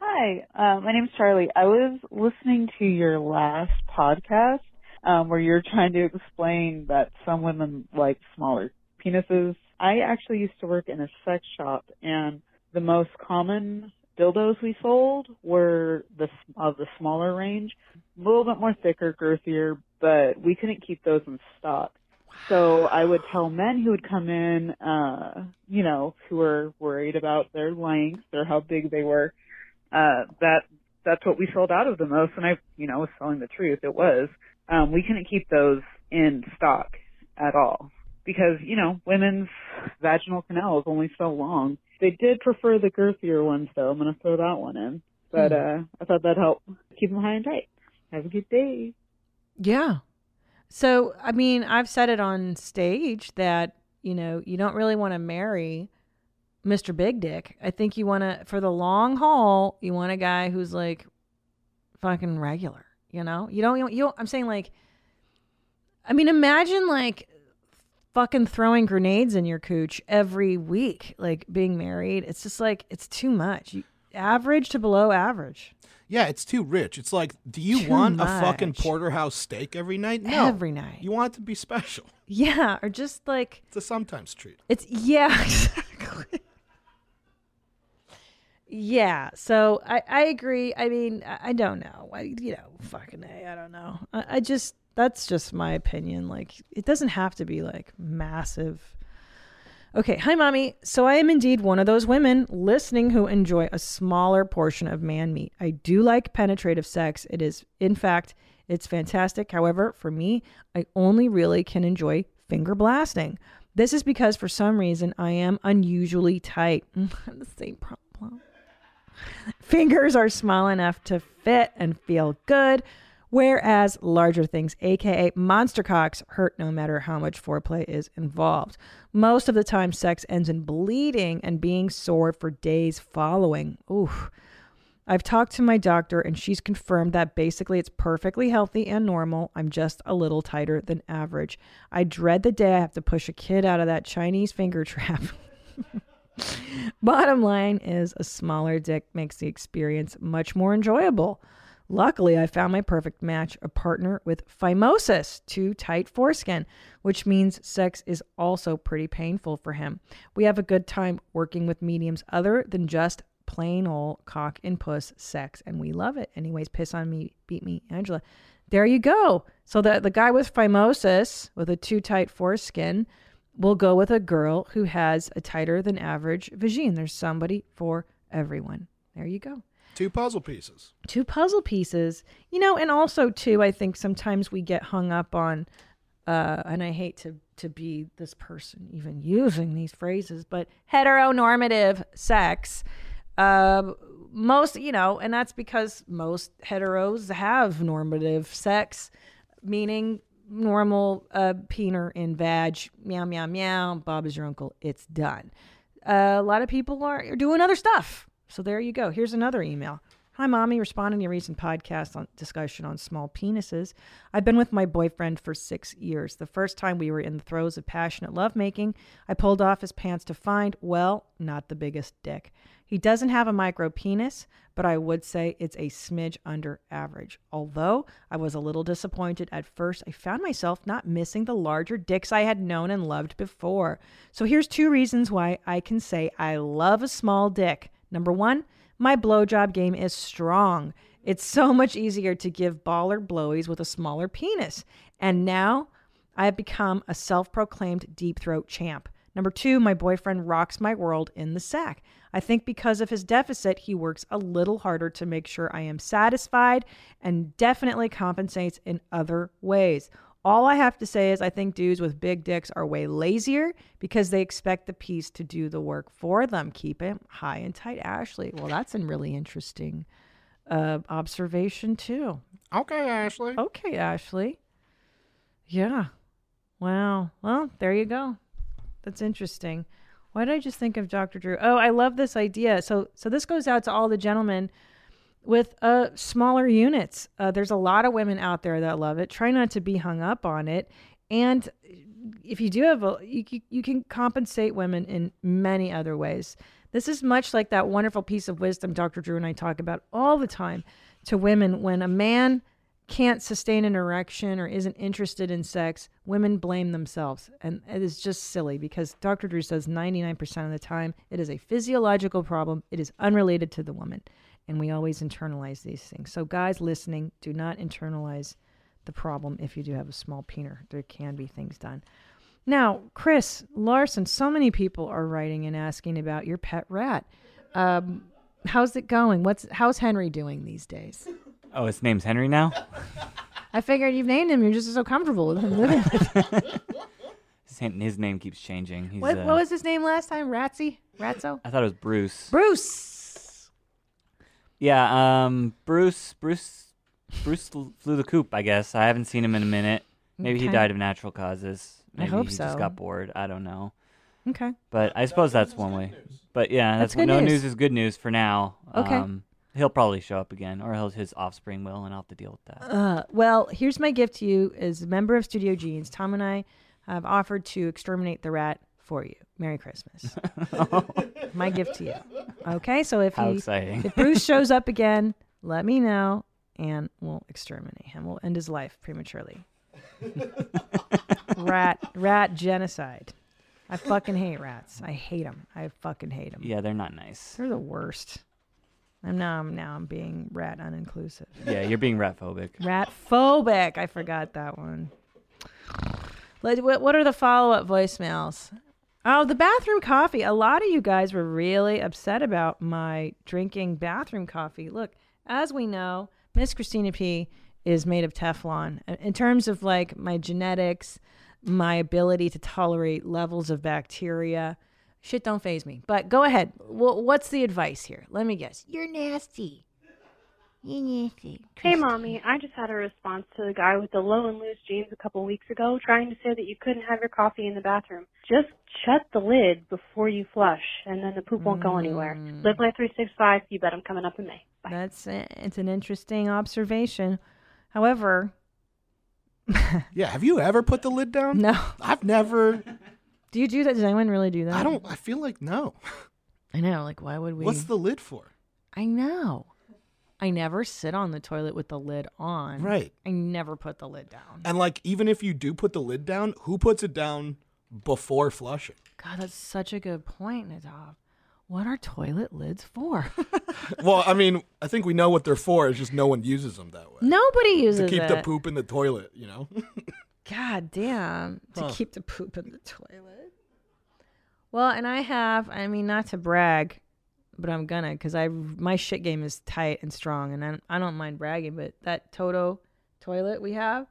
Hi, uh, my name's Charlie. I was listening to your last podcast um, where you're trying to explain that some women like smaller penises. I actually used to work in a sex shop, and the most common dildos we sold were the of the smaller range, a little bit more thicker, girthier, but we couldn't keep those in stock. So I would tell men who would come in, uh, you know, who were worried about their length or how big they were, uh, that that's what we sold out of the most. And I, you know, was telling the truth. It was. Um, we couldn't keep those in stock at all because, you know, women's vaginal canal is only so long. They did prefer the girthier ones though. I'm going to throw that one in. But, uh, I thought that'd help keep them high and tight. Have a good day. Yeah. So I mean, I've said it on stage that you know you don't really want to marry Mr. Big Dick. I think you want to, for the long haul, you want a guy who's like fucking regular. You know, you don't. You don't. I'm saying like, I mean, imagine like fucking throwing grenades in your cooch every week, like being married. It's just like it's too much. You, average to below average. Yeah, it's too rich. It's like, do you want a fucking much. porterhouse steak every night? No. Every night. You want it to be special. Yeah, or just like It's a sometimes treat. It's yeah, [laughs] exactly. Yeah, so I, I agree. I mean, I, I don't know. I you know, fucking a, I don't know. I, I just that's just my opinion. Like, it doesn't have to be like massive. Okay, hi, mommy. So I am indeed one of those women listening who enjoy a smaller portion of man meat. I do like penetrative sex. It is, in fact, it's fantastic. However, for me, I only really can enjoy finger blasting. This is because for some reason I am unusually tight. [laughs] The same problem. Fingers are small enough to fit and feel good, whereas larger things, aka monster cocks, hurt no matter how much foreplay is involved. Most of the time, sex ends in bleeding and being sore for days following. Oof. I've talked to my doctor and she's confirmed that basically it's perfectly healthy and normal. I'm just a little tighter than average. I dread the day I have to push a kid out of that Chinese finger trap. [laughs] [laughs] Bottom line is a smaller dick makes the experience much more enjoyable. Luckily, I found my perfect match, a partner with phimosis, too tight foreskin, which means sex is also pretty painful for him. We have a good time working with mediums other than just plain old cock and puss sex, and we love it. Anyways, piss on me, beat me, Angela. There you go. So the the guy with phimosis with a too tight foreskin will go with a girl who has a tighter than average vagine. There's somebody for everyone. There you go. Two puzzle pieces. Two puzzle pieces, you know, and also too, I think sometimes we get hung up on, uh, and I hate to to be this person even using these phrases, but heteronormative sex. Uh, most, you know, and that's because most heteros have normative sex, meaning normal uh, peener in vag, meow, meow, meow, Bob is your uncle, it's done. Uh, a lot of people are, are doing other stuff. So there you go. Here's another email. Hi, mommy. Responding to your recent podcast on discussion on small penises. I've been with my boyfriend for six years. The first time we were in the throes of passionate lovemaking, I pulled off his pants to find, well, not the biggest dick. He doesn't have a micro penis, but I would say it's a smidge under average. Although I was a little disappointed at first, I found myself not missing the larger dicks I had known and loved before. So here's two reasons why I can say I love a small dick. Number one, my blowjob game is strong. It's so much easier to give baller blowies with a smaller penis. And now I have become a self proclaimed deep throat champ. Number two, my boyfriend rocks my world in the sack. I think because of his deficit, he works a little harder to make sure I am satisfied and definitely compensates in other ways. All I have to say is I think dudes with big dicks are way lazier because they expect the piece to do the work for them. Keep it high and tight, Ashley. Well, that's a really interesting uh, observation too. Okay, Ashley. Okay, Ashley. Yeah. Wow. Well, there you go. That's interesting. Why did I just think of Dr. Drew? Oh, I love this idea. So, so this goes out to all the gentlemen with uh, smaller units. Uh, there's a lot of women out there that love it. Try not to be hung up on it. And if you do have a, you, you can compensate women in many other ways. This is much like that wonderful piece of wisdom Dr. Drew and I talk about all the time to women. When a man can't sustain an erection or isn't interested in sex, women blame themselves. And it is just silly because Dr. Drew says 99% of the time it is a physiological problem, it is unrelated to the woman. And we always internalize these things. So, guys listening, do not internalize the problem if you do have a small peener. There can be things done. Now, Chris Larson, so many people are writing and asking about your pet rat. Um, how's it going? What's how's Henry doing these days? Oh, his name's Henry now. I figured you've named him. You're just so comfortable with him [laughs] living with. His, his name keeps changing. He's, What, uh, what was his name last time? Ratsy? Ratso? I thought it was Bruce. Bruce. Yeah, um, Bruce, Bruce, Bruce flew the coop. I guess I haven't seen him in a minute. Maybe he died of natural causes. I Maybe hope he so. just got bored. I don't know. Okay. But I suppose that's one way. But yeah, That's that's, good no news. news is good news for now. Okay. Um, he'll probably show up again, or he'll, his offspring will, and I'll have to deal with that. Uh, well, here's my gift to you as a member of Studio Jeans. Tom and I have offered to exterminate the rat for you. Merry Christmas. [laughs] [laughs] my gift to you. Okay, so if How he, exciting. if Bruce [laughs] shows up again, let me know and we'll exterminate him. We'll end his life prematurely. rat rat genocide. I fucking hate rats. I hate them. I fucking hate them. Yeah, they're not nice. They're the worst. I'm now I'm now I'm being rat uninclusive. Yeah, you're being rat phobic. Rat phobic. I forgot that one. What what are the follow up voicemails? Oh, the bathroom coffee. A lot of you guys were really upset about my drinking bathroom coffee. Look, as we know, Miss Christina P is made of Teflon. In terms of like my genetics, my ability to tolerate levels of bacteria, shit don't phase me. But go ahead. Wh- What's the advice here? Let me guess. You're nasty. You're nasty. Hey, mommy. I just had a response to the guy with the low and loose jeans a couple weeks ago trying to say that you couldn't have your coffee in the bathroom. Just shut the lid before you flush, and then the poop won't go anywhere. Mm. Live Life 365. You bet I'm coming up in May. Bye. That's it's an interesting observation. However, [laughs] Yeah, have you ever put the lid down? no. I've never. Do you do that? Does anyone really do that? I don't. I feel like no. I know. Like, why would we? What's the lid for? I know. I never sit on the toilet with the lid on. Right. I never put the lid down. And like, even if you do put the lid down, who puts it down before flushing? God, that's such a good point, Nadav. What are toilet lids for? [laughs] well, I mean, I think we know what they're for. It's just no one uses them that way. Nobody uses them. to keep it. the poop in the toilet, you know. [laughs] God damn. To Huh. keep the poop in the toilet. Well, and I have, I mean, not to brag, but I'm gonna, because I my shit game is tight and strong, and I, I don't mind bragging, but that Toto toilet we have,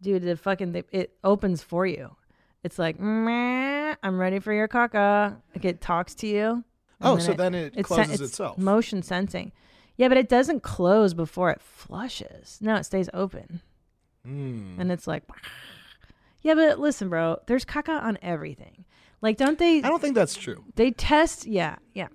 dude, the fucking, it opens for you. It's like, "Meh, I'm ready for your caca. Like it talks to you. Oh, so then it sen- closes it's itself. Motion sensing. Yeah, but it doesn't close before it flushes. No, it stays open. Mm. And it's like, [laughs] yeah, but listen, bro, there's caca on everything. Like, don't they? I don't think that's true. They test, yeah, yeah.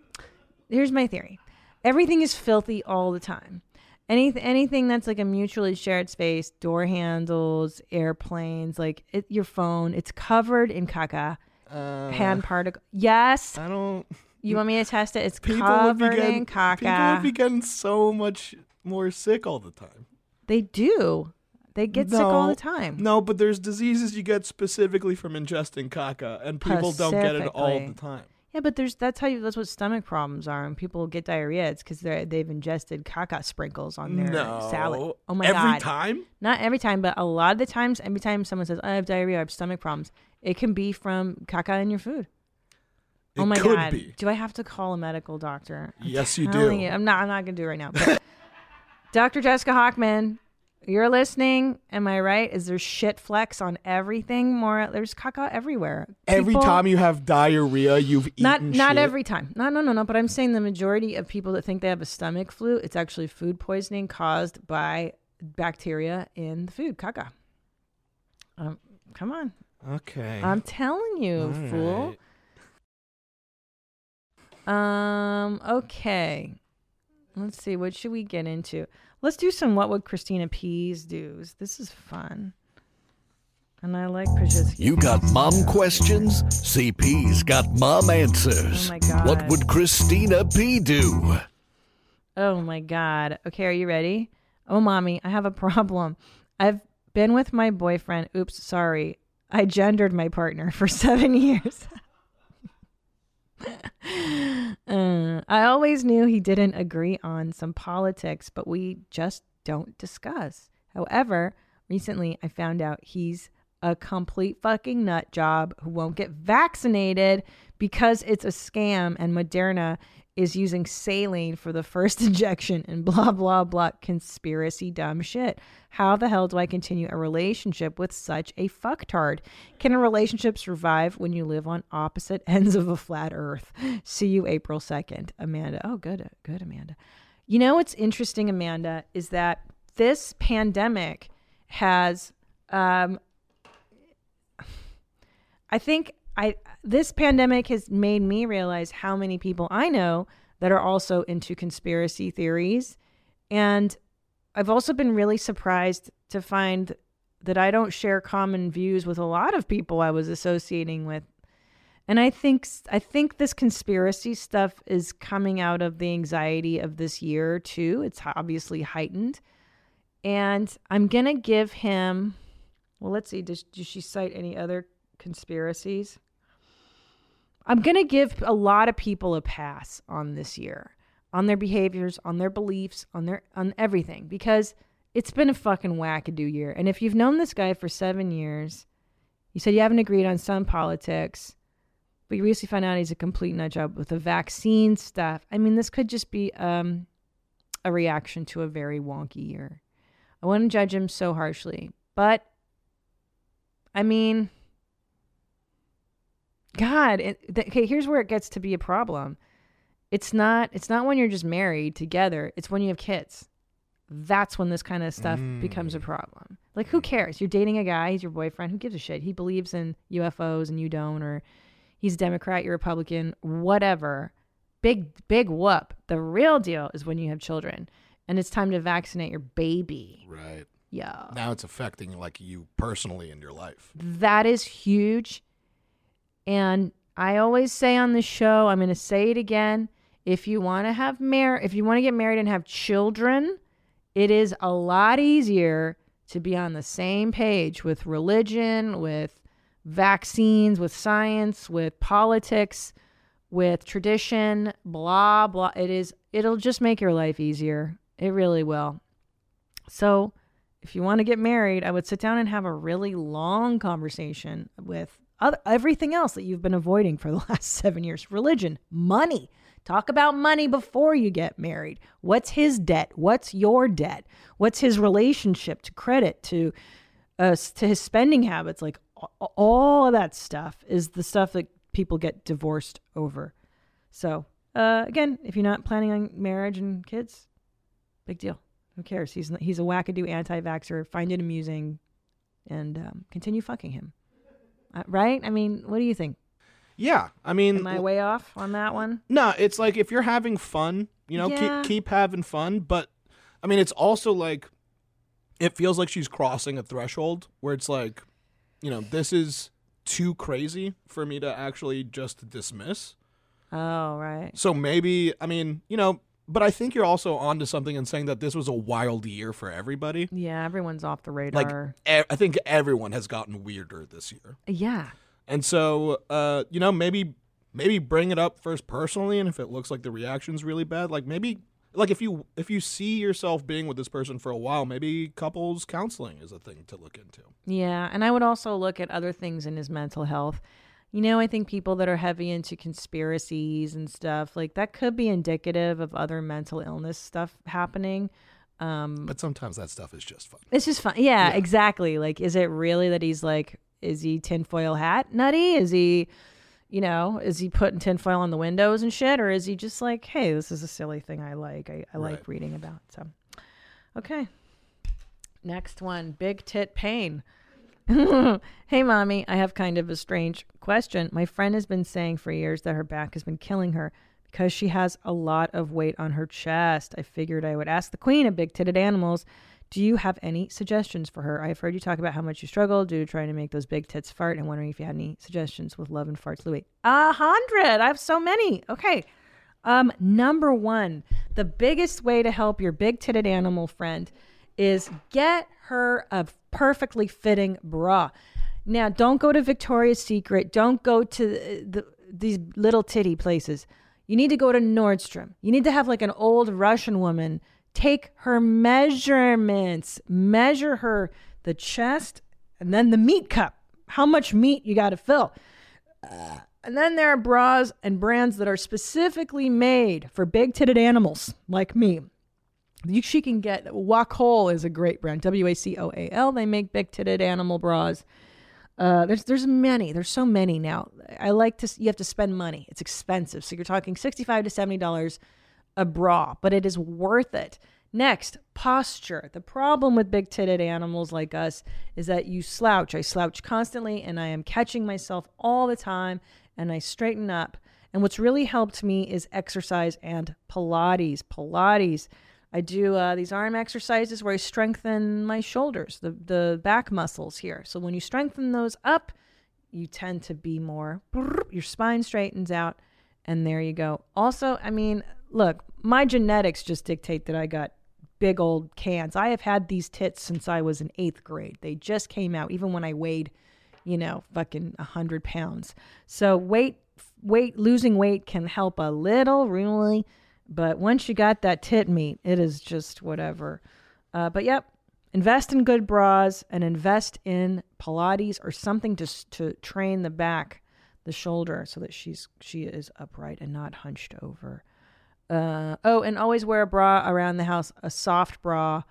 Here's my theory: everything is filthy all the time. Anything, anything that's like a mutually shared space, door handles, airplanes, like it, your phone, it's covered in caca, Uh, hand particle. Yes, I don't. you want me to test it? It's covered getting in caca. people would be getting so much more sick all the time. they do. They get sick all the time. No, but there's diseases you get specifically from ingesting caca, and people don't get it all the time. Yeah, but there's that's how you that's what stomach problems are, and people get diarrhea. It's because they they've ingested caca sprinkles on their no, salad. Oh my every god! time. Not every time, but a lot of the times. Every time someone says I have diarrhea, I have stomach problems, it can be from caca in your food. It oh my could god! be. Do I have to call a medical doctor? I'm Yes, you do. You, I'm not. I'm not gonna do it right now. But [laughs] Dr. Jessica Hockman, you're listening. Am I right? Is there shit flex on everything? More there's caca everywhere. Every People- time you have diarrhea, you've eaten not not shit. every time. No, no, no, no. But I'm saying the majority of people that think they have a stomach flu, it's actually food poisoning caused by bacteria in the food, caca. Um, come on, Okay. I'm telling you, All fool. Um, okay. Let's see. What should we get into? Let's do some. What would Christina Pease do? This is fun. And I like Patricia. You got mom questions? CP's got mom answers. Oh my God. What would Christina P do? Oh my God. Okay, are you ready? Oh, mommy, I have a problem. I've been with my boyfriend. Oops, sorry. I gendered my partner [laughs] for seven years. [laughs] [laughs] Uh, I always knew he didn't agree on some politics, but we just don't discuss. However, recently I found out he's a complete fucking nut job who won't get vaccinated because it's a scam and Moderna is using saline for the first [laughs] injection and blah blah blah conspiracy dumb shit. How the hell do I continue a relationship with such a fucktard? Can a relationship survive when you live on opposite [laughs] ends of a flat earth? See you April 2nd. Amanda. Oh, good. Good, Amanda. You know what's interesting, Amanda, is that this pandemic has um [sighs] I think I this pandemic has made me realize how many people I know that are also into conspiracy theories and I've also been really surprised to find that I don't share common views with a lot of people I was associating with And I think I think this conspiracy stuff is coming out of the anxiety of this year too. It's obviously heightened. And I'm going to give him well, let's see. Does, does she cite any other conspiracies? I'm going to give a lot of people a pass on this year, on their behaviors, on their beliefs, on their on everything because it's been a fucking wackadoo year. And if you've known this guy for 7 years, you said you haven't agreed on some politics, but you recently found out he's a complete nut job with the vaccine stuff. I mean, this could just be um, a reaction to a very wonky year. I wouldn't judge him so harshly, but I mean, God, it, th- okay, here's where it gets to be a problem. It's not it's not when you're just married together, it's when you have kids. That's when this kind of stuff becomes a mm. problem. Like who cares? You're dating a guy, he's your boyfriend, who gives a shit? He believes in UFOs and you don't or he's a Democrat, you're Republican, whatever. Big big whoop. The real deal is when you have children and it's time to vaccinate your baby. Right. Yeah. Now it's affecting like you personally in your life. That is huge. And I always say on the show, I'm going to say it again. If you want to have mar- if you want to get married and have children, it is a lot easier to be on the same page with religion, with vaccines, with science, with politics, with tradition, blah blah. It is it'll just make your life easier. It really will. So, if you want to get married, I would sit down and have a really long conversation with other, everything else that you've been avoiding for [laughs] the last seven years religion, money. Talk about money before you get married. What's his debt? What's your debt? What's his relationship to credit, to, uh, to his spending habits? Like all of that stuff is the stuff that people get divorced over. So, uh, again, if you're not planning on marriage and kids, big deal. Who cares? He's he's a wackadoo anti-vaxxer. Find it amusing, and um, continue fucking him. Uh, right? I mean, what do you think? Yeah, I mean, Am I way off on that one? No, it's like if you're having fun, you know, Yeah. keep keep having fun. But I mean, it's also like it feels like she's crossing a threshold where it's like, you know, this is too crazy for me to actually just dismiss. Oh, right. So maybe, I mean, you know, but I think you're also onto something in saying that this was a wild year for everybody. Yeah, everyone's off the radar. Like, e- I think everyone has gotten weirder this year. yeah. And so, uh, you know, maybe maybe bring it up first personally, and if it looks like the reaction's really bad, like maybe like if you if you see yourself being with this person for a while, maybe couples counseling is a thing to look into. Yeah, and I would also look at other things in his mental health. You know, I think people that are heavy into conspiracies and stuff, like that could be indicative of other mental illness stuff happening. Um But sometimes that stuff is just fun. It's just fun. Yeah, exactly. Like, is it really that he's like, is he tinfoil hat nutty? Is he, you know, is he putting tinfoil on the windows and shit? Or is he just like, hey, this is a silly thing I like. I, I like reading about. So, okay. Next one Big Tit Pain. [laughs] hey, mommy, I have kind of a strange question. My friend has been saying for years that her back has been killing her because she has a lot of weight on her chest. I figured I would ask the queen of big titted animals. Do you have any suggestions for her? I've heard you talk about how much you struggle due to trying to make those big tits fart and wondering if you had any suggestions with love and farts Louis. A hundred. I have so many. Okay. Um, number one, the biggest way to help your big titted animal friend is get her a perfectly fitting bra. Now, don't go to Victoria's Secret. Don't go to the, the, these little titty places. You need to go to Nordstrom. You need to have like an old Russian woman take her measurements, measure her the chest and then the meat cup. How much meat you got to fill. Uh, and then there are bras and brands that are specifically made for big titted animals like me. You, she can get Wacoal is a great brand. W A C O A L. They make big titted animal bras. Uh, there's there's many. There's so many now. I like to. You have to spend money. It's expensive. So you're talking sixty five to seventy dollars a bra, but it is worth it. Next, posture. The problem with big titted animals like us is that you slouch. I slouch constantly and I am catching myself all the time and I straighten up. And what's really helped me is exercise and Pilates. Pilates. I do uh, these arm exercises where I strengthen my shoulders, the, the back muscles here. So when you strengthen those up, you tend to be more, your spine straightens out, and there you go. Also, I mean, look, my genetics just dictate that I got big old cans. I have had these tits since I was in eighth grade. They just came out, even when I weighed, you know, fucking a hundred pounds. So weight, weight, losing weight can help a little, really, but once you got that tit meat, it is just whatever. Uh, but yep, invest in good bras and invest in Pilates or something to to train the back, the shoulder, so that she's she is upright and not hunched over. Uh, oh, and always wear a bra around the house, a soft bra.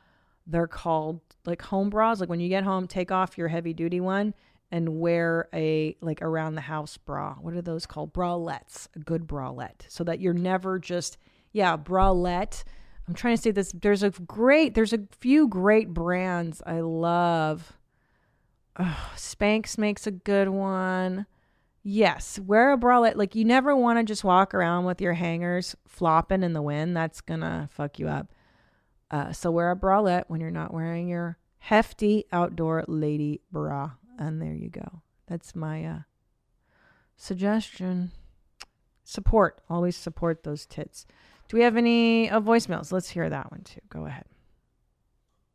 They're called like home bras. Like when you get home, take off your heavy duty one and wear a like around the house bra. What are those called? Bralettes. A good bralette. So that you're never just yeah, bralette. I'm trying to say this. There's a great, there's a few great brands I love. Spanx makes a good one. Yes, wear a bralette. Like you never want to just walk around with your hangers flopping in the wind. That's gonna fuck you up. Uh, so wear a bralette when you're not wearing your hefty outdoor lady bra. And there you go. That's my uh, suggestion. Support. Always support those tits. Do we have any uh, voicemails? Let's hear that one too. Go ahead.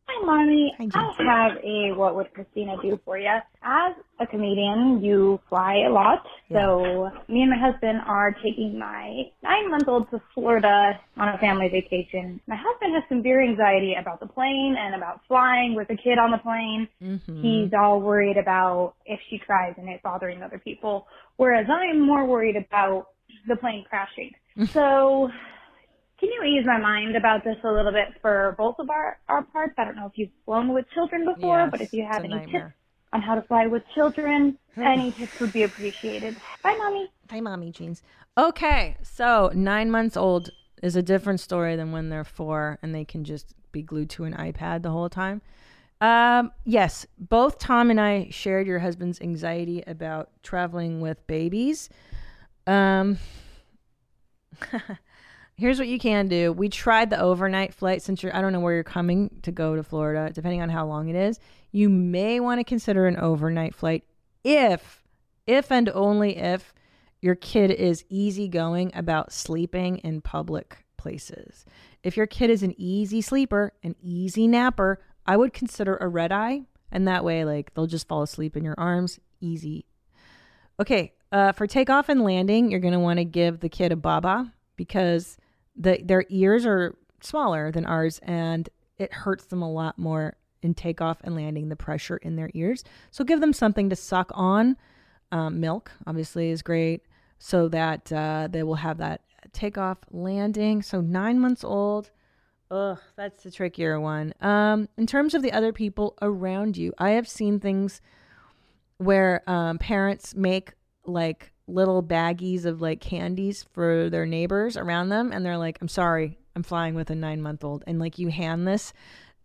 Hi, Mommy. Hi. I have a what would Christina do for you? As a comedian, you fly a lot. So me and my husband are taking my nine-month-old to Florida on a family vacation. My husband has severe anxiety about the plane and about flying with a kid on the plane. Mm-hmm. He's all worried about if she cries and it bothering other people, whereas I'm more worried about the plane crashing. [laughs] so can you ease my mind about this a little bit for both of our, our parts? I don't know if you've flown with children before, Yes, but if you have any tips on how to fly with children, [sighs] any tips would be appreciated. Bye, Mommy. Hi, mommy jeans. Okay, so nine months old is a different story than when they're four and they can just be glued to an iPad the whole time. Um, yes, both Tom and I shared your husband's anxiety about traveling with babies. Um, [laughs] here's what you can do. We tried the overnight flight since you're, I don't know where you're coming to go to Florida, depending on how long it is. You may want to consider an overnight flight if, if and only if your kid is easygoing about sleeping in public places. If your kid is an easy sleeper, an easy napper, I would consider a red eye. And that way, like, they'll just fall asleep in your arms. Easy. Okay, uh, for takeoff and landing, you're going to want to give the kid a baba because the their ears are smaller than ours and it hurts them a lot more in takeoff and landing, the pressure in their ears. So give them something to suck on. Um, milk, obviously, is great so that uh, they will have that takeoff landing. So nine months old. Ugh, that's the trickier one. Um, in terms of the other people around you, I have seen things where um, parents make like little baggies of like candies for their neighbors around them, and they're like, "I'm sorry, I'm flying with a nine month old," and like you hand this.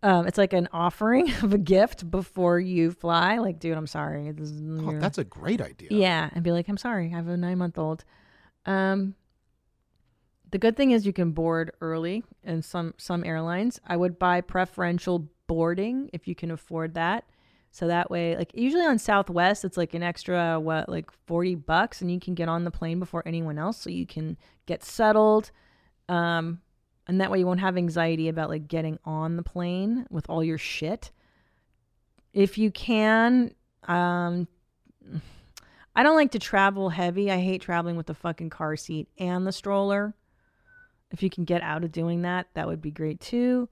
Um, it's like an offering [laughs] of a gift before you fly. Like, dude, I'm sorry. Oh, that's a great idea. yeah, and be like, I'm sorry, I have a nine month old. Um, the good thing is you can board early in some some airlines. I would buy preferential boarding if you can afford that. So that way, like usually on Southwest, it's like an extra what, like forty bucks, and you can get on the plane before anyone else, so you can get settled. Um, and that way you won't have anxiety about like getting on the plane with all your shit. If you can, um, I don't like to travel heavy. I hate traveling with the fucking car seat and the stroller. If you can get out of doing that, that would be great too.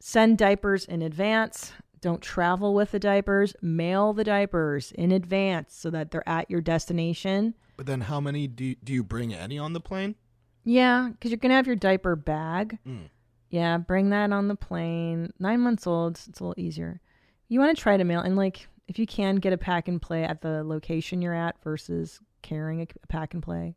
Send diapers in advance. Don't travel with the diapers. Mail the diapers in advance so that they're at your destination. But then, how many do you, do you bring any on the plane? Yeah, because you're going to have your diaper bag. Mm. Yeah, bring that on the plane. Nine months old, it's a little easier. You want to try to mail, and like, if you can get a pack and play at the location you're at versus carrying a, a pack and play.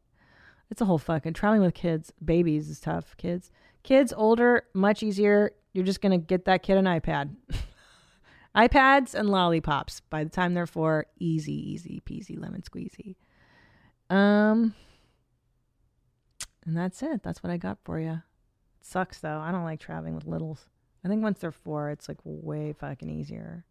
It's a whole fucking traveling with kids, babies is tough. Kids, kids older, much easier. You're just gonna get that kid an iPad, [laughs] iPads and lollipops. By the time they're four, easy, easy peasy, lemon squeezy. Um, and that's it. That's what I got for you. It sucks though. I don't like traveling with littles. I think once they're four, it's like way fucking easier.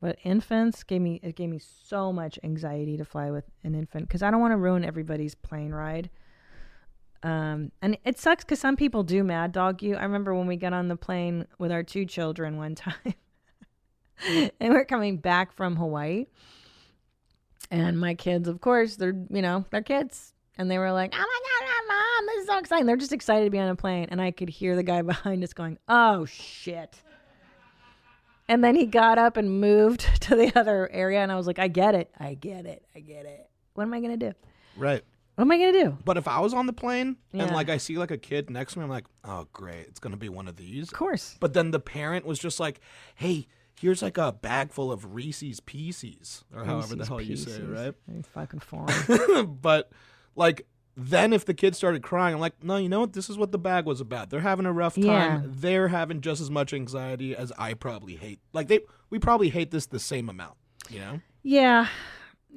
But infants gave me it gave me so much anxiety to fly with an infant because I don't want to ruin everybody's plane ride. Um, and it sucks because some people do mad dog you. I remember when we got on the plane with our two children one [laughs] time, [laughs] and we're coming back from Hawaii, and my kids, of course, they're you know they're kids, and they were like, "Oh my god, mom, this is so exciting!" They're just excited to be on a plane, and I could hear the guy [laughs] behind us going, "Oh shit." And then he got up and moved [laughs] to the other area, and I was like, I get it. I get it. I get it. What am I going to do? Right. What am I going to do? But if I was on the plane and like I see like a kid next to me, I'm like, oh great, it's gonna be one of these. Of course. But then the parent was just like, hey, here's like a bag full of Reese's Pieces or however the Reese's hell you say it, right? Fucking [laughs] foreign. but like then if the kid started crying, I'm like, no, you know what? This is what the bag was about. They're having a rough time. Yeah. They're having just as much anxiety as I probably hate. Like they we probably hate this the same amount, you know? yeah.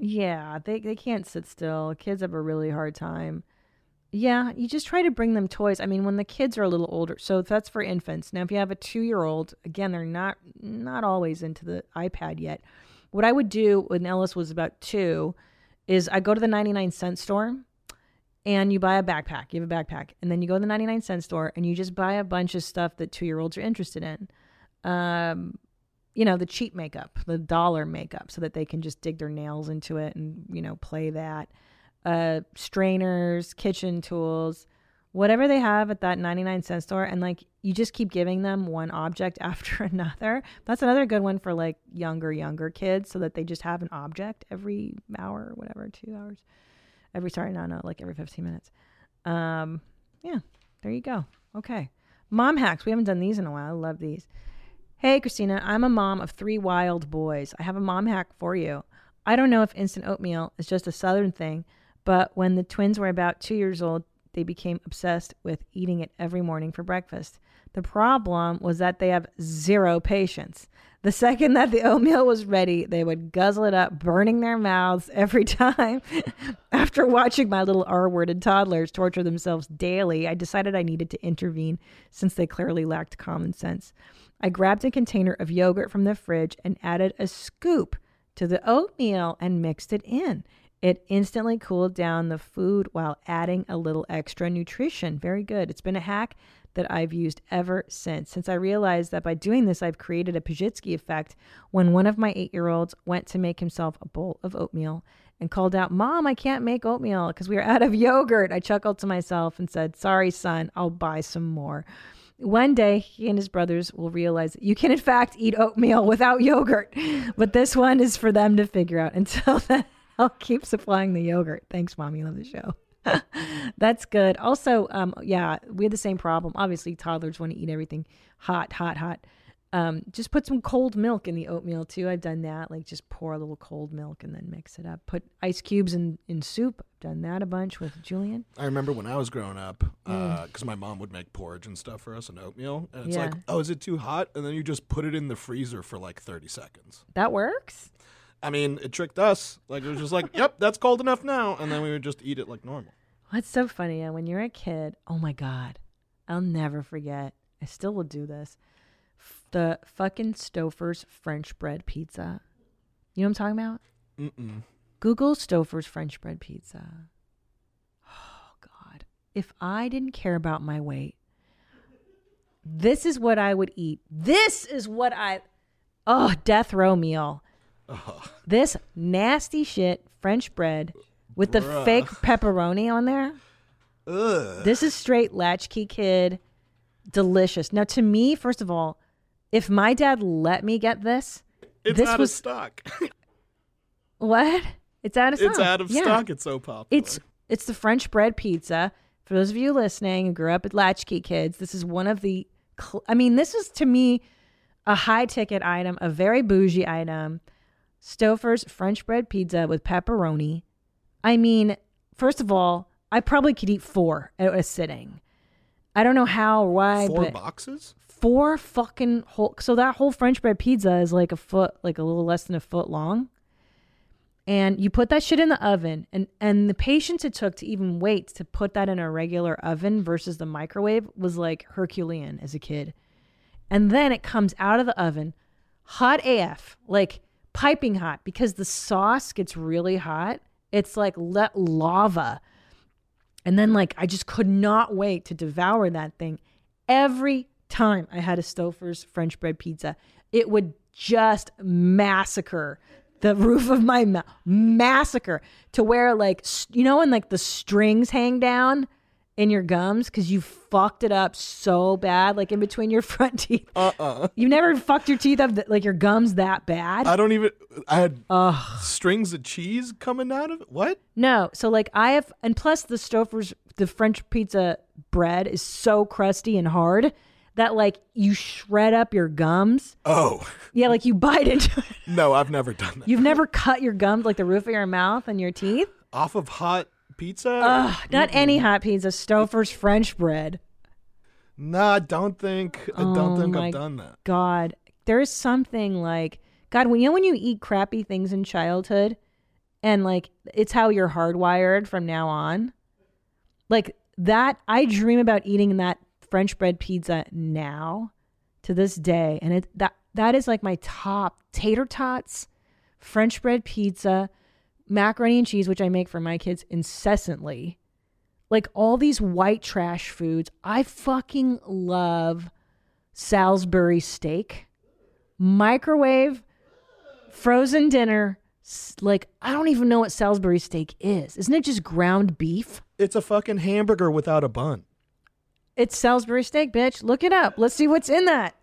Yeah. They, they can't sit still. Kids have a really hard time. Yeah. You just try to bring them toys. I mean, when the kids are a little older, so that's for infants. Now, if you have a two year old, again, they're not not always into the iPad yet. What I would do when Ellis was about two is I go to the 99 cent store and you buy a backpack. You have a backpack, and then you go to the 99 cent store and you just buy a bunch of stuff that two year olds are interested in. Um, you know, the cheap makeup, the dollar makeup, so that they can just dig their nails into it and, you know, play that. Uh, strainers, kitchen tools, whatever they have at that 99 cent store. And like, you just keep giving them one object [laughs] after another. That's another good one for like younger, younger kids so that they just have an object every hour or whatever, two hours every sorry no no like every 15 minutes. Um yeah there you go. Okay. Mom hacks. We haven't done these in a while. I love these. Hey christina i'm a mom of three wild boys. I have a mom hack for you. I don't know if instant oatmeal is just a southern thing but when the twins were about two years old they became obsessed with eating it every morning for breakfast the problem was that they have zero patience the second that the oatmeal was ready, they would guzzle it up, burning their mouths every [laughs] time. After watching my little R worded toddlers torture themselves daily, I decided I needed to intervene since they clearly lacked common sense. I grabbed a container of yogurt from the fridge and added a scoop to the oatmeal and mixed it in. It instantly cooled down the food while adding a little extra nutrition. Very good. It's been a hack that I've used ever since. Since I realized that by doing this, I've created a Pazsitzky effect when one of my eight year olds went to make himself a bowl of oatmeal and called out, Mom, I can't make oatmeal because we are out of yogurt. I chuckled to myself and said, Sorry, son, I'll buy some more. One day, he and his brothers will realize you can, in fact, eat oatmeal without yogurt. [laughs] But this one is for them to figure out. Until [laughs] then, I'll keep supplying the yogurt. Thanks, Mom. You love the show. [laughs] That's good. Also, um, yeah, we had the same problem. Obviously, toddlers want to eat everything hot, hot, hot. Um, just put some cold milk in the oatmeal too. I've done that. Like just pour a little cold milk and then mix it up. Put ice cubes in in soup. I've done that a bunch with Julian. I remember when I was growing up, Mm. because my mom would make porridge and stuff for us and oatmeal, and it's Yeah. like, oh, is it too hot? And then you just put it in the freezer for like thirty seconds. That works. I mean, it tricked us. Like it was just like, [laughs] yep, that's cold enough now, and then we would just eat it like normal. What's so funny? When you're a kid, oh my god, I'll never forget. I still will do this. F- The fucking Stouffer's French bread pizza. You know what I'm talking about? Mm-mm. Google Stouffer's French bread pizza. Oh God! If I didn't care about my weight, this is what I would eat. This is what I. Oh, death row meal. [laughs] This nasty shit French bread with the Bruh. fake pepperoni on there. Ugh. This is straight latchkey kid. Delicious. Now, to me, first of all, if my dad let me get this, It's this out was of stock. [laughs] what? It's out of stock. it's out of Yeah. stock. It's so popular. It's it's the French bread pizza. For those of you listening who grew up with latchkey kids, this is one of the. Cl- I mean, this is to me a high ticket item, a very bougie item. Stouffer's French bread pizza with pepperoni. I mean, first of all, I probably could eat four at a sitting. I don't know how or why, four boxes. four fucking whole. So that whole French bread pizza is like a foot, like a little less than a foot long. And you put that shit in the oven, and and the patience it took to even wait to put that in a regular oven versus the microwave was like Herculean as a kid. And then it comes out of the oven, hot AF, like piping hot because the sauce gets really hot. It's like le- lava. And then like I just could not wait to devour that thing. Every time I had a Stouffer's French bread pizza, it would just massacre the [laughs] roof of my mouth. Massacre to where like you know when like the strings hang down in your gums because you fucked it up so bad, like in between your [laughs] front teeth. Uh uh You've never fucked your teeth up, like your gums that bad. I don't even. I had strings of cheese coming out of it. What? No. So like I have and plus the Stouffer's the French pizza bread is so crusty and hard that like you shred up your gums. Oh Yeah, like you bite into it. no, I've never done that. You've never cut your gums like the roof of your mouth and your teeth? Off of hot pizza? Ugh, not any hot pizza, Stouffer's French bread. No, I don't think. I don't Oh think my I've done that. God, there's something like God. When you know when you eat crappy things in childhood, and like it's how you're hardwired from now on. Like that, I dream about eating that French bread pizza now, to this day, and it that that is like my top tater tots, French bread pizza, macaroni and cheese, which I make for my kids incessantly. Like all these white trash foods, I fucking love Salisbury steak, microwave, frozen dinner. Like, I don't even know what Salisbury steak is. Isn't it just ground beef? It's a fucking hamburger without a bun. It's Salisbury steak, bitch. Look it up. Let's see what's in that.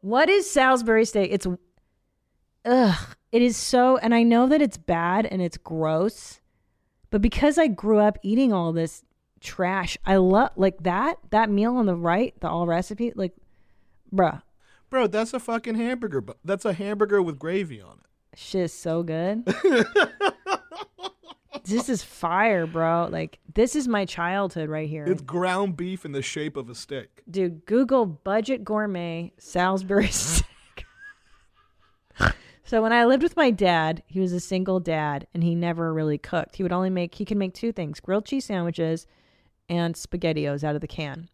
What is Salisbury steak? It's, ugh. It is so, and I know that it's bad and it's gross, but because I grew up eating all this trash, I love, like that, that meal on the right, the all recipe, like, bruh, Bro, that's a fucking hamburger. bu- That's a hamburger with gravy on it. Shit is so good. [laughs] this is fire, bro. Like this is my childhood right here. It's ground beef in the shape of a steak. Dude, Google budget gourmet Salisbury [laughs] steak. So when I lived with my dad, he was a single dad and he never really cooked. He would only make he could make two things: grilled cheese sandwiches and spaghettios out of the can.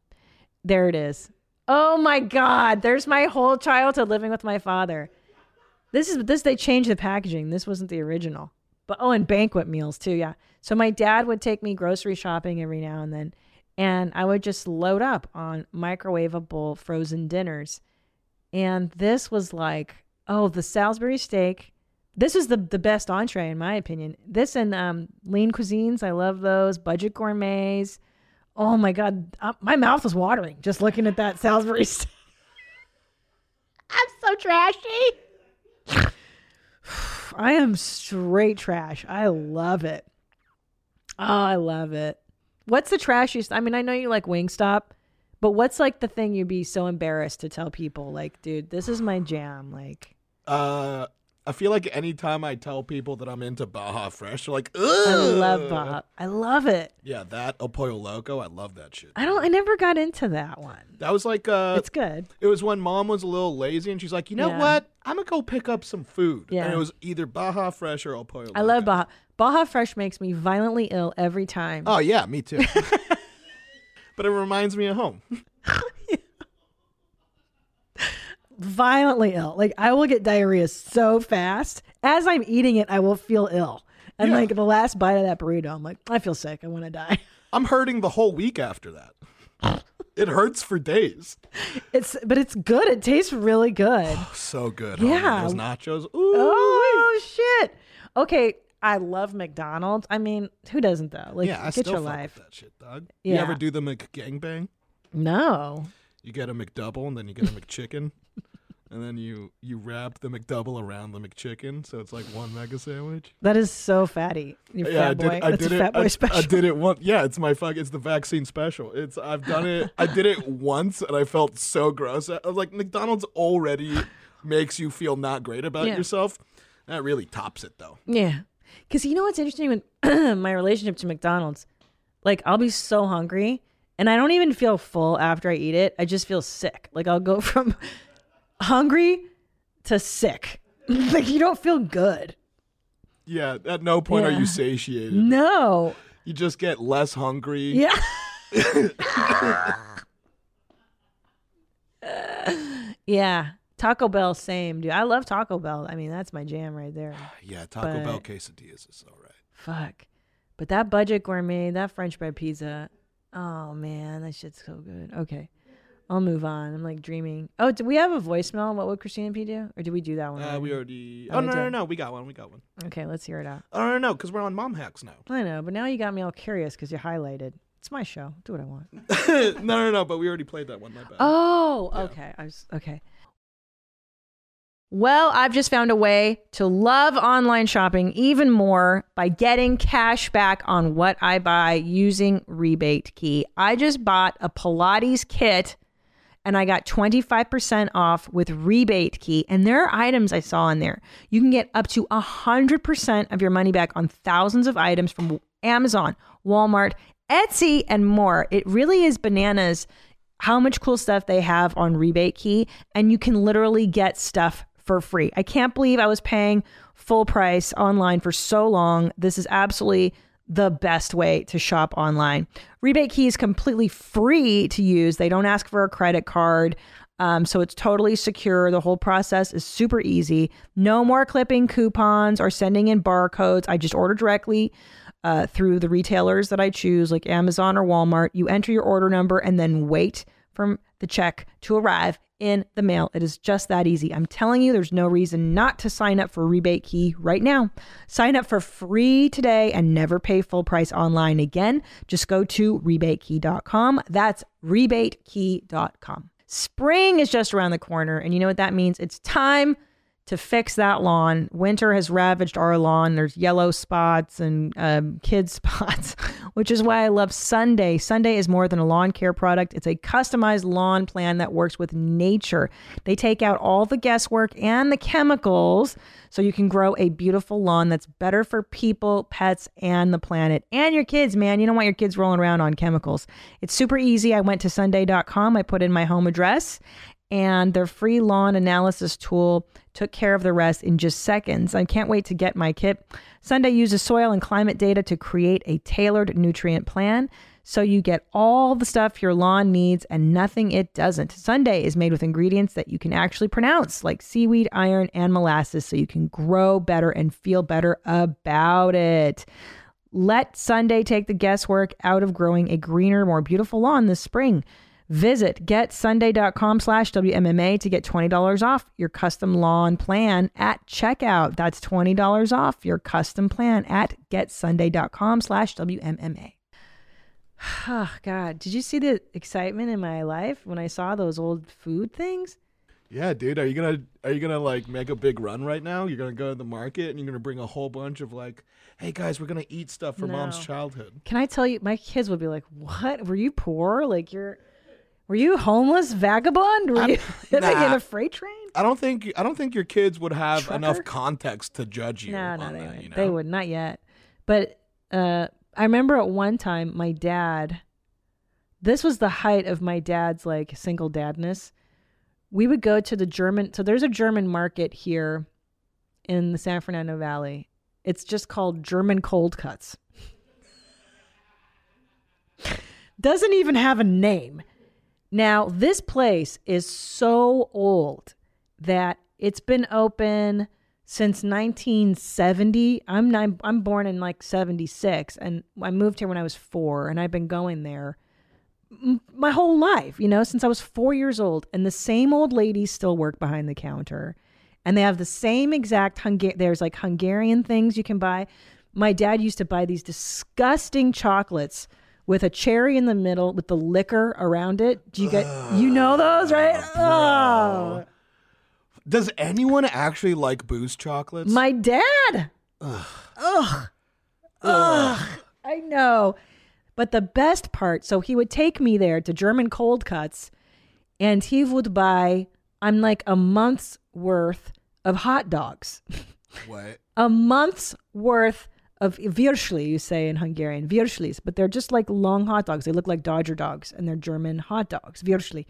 There it is. Oh my god, there's my whole childhood living with my father. This is this they changed the packaging. This wasn't the original. But oh, and banquet meals too, yeah. So my dad would take me grocery shopping every now and then, and I would just load up on microwavable frozen dinners. And this was like, oh, the Salisbury steak. This is the the best entree in my opinion. This and um, lean cuisines, I love those. Budget gourmets. Oh my god, uh, my mouth was watering just looking at that Salisbury [laughs] steak. I'm so trashy. [sighs] I am straight trash. I love it. Oh, I love it. What's the trashiest? I mean, I know you like Wingstop, but what's like the thing you'd be so embarrassed to tell people? Like, dude, this is my jam. Like, Uh, I feel like anytime I tell people that I'm into Baja Fresh, they're like, Ugh. I love Bob. I love it. Yeah, that El Pollo Loco, I love that shit. I don't. I never got into that one. That was like uh It's good. It was when mom was a little lazy and she's like, you know Yeah. what? I'm gonna go pick up some food. Yeah. And it was either Baja Fresh or El Pollo Loco. I love Baja. Baja Fresh makes me violently ill every time. Oh yeah, me too. [laughs] but it reminds me of home. [laughs] violently ill. Like I will get diarrhea so fast. As I'm eating it, I will feel ill. And Yeah. like the last bite of that burrito, I'm like, I feel sick. I want to die. [laughs] I'm hurting the whole week after that. it hurts for days. It's but it's good. It tastes really good. [sighs] So good. Yeah. Those nachos. Ooh. Oh shit. Okay, I love McDonald's. I mean, who doesn't though? Like, yeah, I get still your life. that shit, dog. You Yeah. ever do the McGangbang? No. You get a McDouble and then you get a [laughs] McChicken. And then you you wrap the McDouble around the McChicken, so it's like one mega sandwich. That is so fatty. You yeah, I fat did. boy. I That's did a it. fat boy I, special. I did it once. Yeah, it's my fuck. It's the vaccine special. It's I've done it. I did it once, and I felt so gross. I was like, McDonald's already makes you feel not great about Yeah. yourself. That really tops it, though. Yeah. Because you know what's interesting with [clears throat] my relationship to McDonald's? Like, I'll be so hungry and I don't even feel full after I eat it. I just feel sick. Like, I'll go [laughs] from hungry to sick. [laughs] like, you don't feel good. Yeah. At no point are you satiated. No. You just get less hungry. Yeah. [laughs] [laughs] yeah. Taco Bell, same, dude. I love Taco Bell. I mean, that's my jam right there. [sighs] Yeah, Taco Bell quesadillas is all right. Fuck. But that budget gourmet, that French bread pizza, oh man, that shit's so good. Okay. I'll move on. I'm like dreaming. Oh, do we have a voicemail? What would Christina P do? Or did we do that one? Uh, we already. Oh, Oh, no, no, no. We got one. We got one. Okay, let's hear it out. Oh, no, no, no. Because we're on Mom Hacks now. I know, but now you got me all curious because you highlighted. It's my show. Do what I want. [laughs] no, no, no. But we already played that one. My bad. Oh, okay. I was okay. Well, I've just found a way to love online shopping even more by getting cash back on what I buy using Rebate Key. I just bought a Pilates kit and I got 25% off with Rebate Key. And there are items I saw in there. You can get up to 100% of your money back on thousands of items from Amazon, Walmart, Etsy, and more. It really is bananas how much cool stuff they have on Rebate Key. And you can literally get stuff for free. I can't believe I was paying full price online for so long. This is absolutely the best way to shop online. Rebate Key is completely free to use. They don't ask for a credit card. Um, so it's totally secure. The whole process is super easy. No more clipping coupons or sending in barcodes. I just order directly uh, through the retailers that I choose, like Amazon or Walmart. You enter your order number and then wait for the check to arrive in the mail. It is just that easy. I'm telling you, there's no reason not to sign up for Rebate Key right now. Sign up for free today and never pay full price online again. Just go to rebatekey.com. That's rebatekey.com. Spring is just around the corner, and you know what that means? It's time to fix that lawn. Winter has ravaged our lawn. There's yellow spots and um, kid [laughs] spots, which is why I love Sunday. Sunday is more than a lawn care product, it's a customized lawn plan that works with nature. They take out all the guesswork and the chemicals so you can grow a beautiful lawn that's better for people, pets, and the planet. And your kids, man. You don't want your kids rolling around on chemicals. It's super easy. I went to Sunday.com, I put in my home address and their free lawn analysis tool took care of the rest in just seconds. I can't wait to get my kit. Sunday uses soil and climate data to create a tailored nutrient plan so you get all the stuff your lawn needs and nothing it doesn't. Sunday is made with ingredients that you can actually pronounce, like seaweed, iron, and molasses, so you can grow better and feel better about it. Let Sunday take the guesswork out of growing a greener, more beautiful lawn this spring. Visit getsunday.com slash WMMA to get $20 off your custom lawn plan at checkout. That's $20 off your custom plan at getsunday.com slash WMMA. Oh, [sighs] God. Did you see the excitement in my life when I saw those old food things? Yeah, dude. Are you gonna are you gonna like make a big run right now? You're gonna go to the market and you're gonna bring a whole bunch of like, hey guys, we're gonna eat stuff from mom's childhood. Can I tell you, my kids would be like, "What? Were you poor? Like you're, were you homeless vagabond? Were you [laughs] [laughs] like in a freight train?" I don't think I don't think your kids would have enough context to judge you. No, no, they that, wouldn't. you know? They would not yet. But uh, I remember at one time, my dad. This was the height of my dad's like single dadness. We would go to the German. So there's a German market here in the San Fernando Valley. It's just called German Cold Cuts. [laughs] Doesn't even have a name. Now, this place is so old that it's been open since 1970. I'm I'm, I'm born in like 76 and I moved here when I was 4 and I've been going there my whole life, you know, since I was 4 years old and the same old ladies still work behind the counter and they have the same exact Hunga- there's like Hungarian things you can buy. My dad used to buy these disgusting chocolates with a cherry in the middle with the liquor around it. Do you get you know those, right? Oh. Does anyone actually like booze chocolates? My dad. Ugh. Ugh. I know. But the best part, so he would take me there to German cold cuts and he would buy, I'm like a month's worth of hot dogs. what? [laughs] a month's worth of virsli, you say in Hungarian, virslis, but they're just like long hot dogs. They look like Dodger dogs and they're German hot dogs, virsli.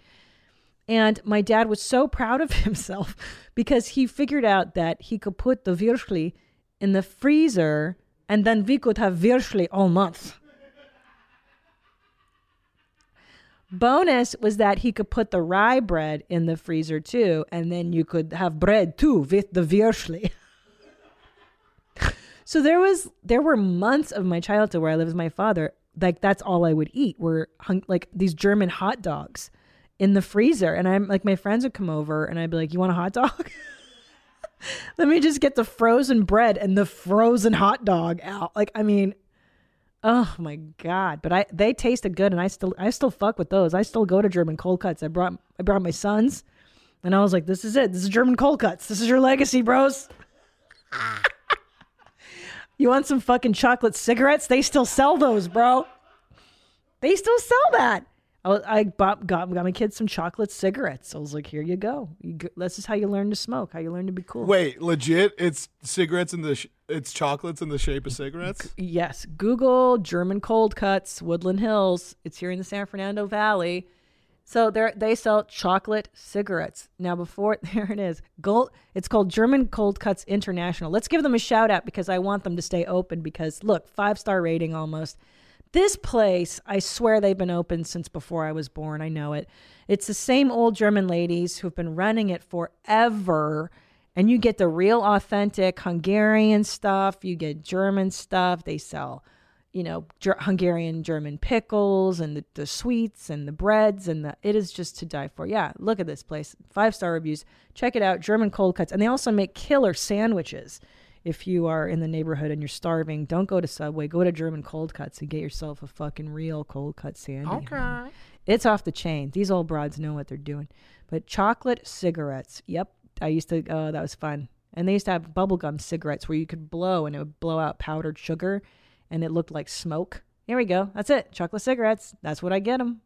And my dad was so proud of [laughs] himself because he figured out that he could put the virsli in the freezer and then we could have virsli all month. Bonus was that he could put the rye bread in the freezer too, and then you could have bread too with the virsli. [laughs] so there was there were months of my childhood where I lived with my father. Like that's all I would eat were hung, like these German hot dogs in the freezer, and I'm like my friends would come over, and I'd be like, "You want a hot dog?" [laughs] Let me just get the frozen bread and the frozen hot dog out. Like, I mean, oh my god! But I they tasted good, and I still I still fuck with those. I still go to German cold cuts. I brought I brought my sons, and I was like, this is it. This is German cold cuts. This is your legacy, bros. [laughs] you want some fucking chocolate cigarettes? They still sell those, bro. They still sell that. I, bought, got, got my kids some chocolate cigarettes. I was like, here you go. You, go. This is how you learn to smoke, how you learn to be cool. Wait, legit? It's cigarettes in the sh- it's chocolates in the shape of cigarettes. Yes, Google German cold cuts, Woodland Hills. It's here in the San Fernando Valley. So they they sell chocolate cigarettes. Now before [laughs] there it is. Gold it's called German Cold Cuts International. Let's give them a shout out because I want them to stay open because look, 5-star rating almost. This place, I swear they've been open since before I was born. I know it. It's the same old German ladies who've been running it forever. And you get the real authentic Hungarian stuff, you get German stuff. They sell, you know, Ger- Hungarian German pickles and the, the sweets and the breads and the it is just to die for. Yeah, look at this place. Five star reviews. Check it out. German cold cuts. And they also make killer sandwiches. If you are in the neighborhood and you're starving, don't go to Subway. Go to German Cold Cuts and get yourself a fucking real cold cut sandwich. Okay. It's off the chain. These old broads know what they're doing. But chocolate cigarettes. Yep. I used to, oh, that was fun. And they used to have bubblegum cigarettes where you could blow and it would blow out powdered sugar and it looked like smoke. Here we go. That's it. Chocolate cigarettes. That's what I get them.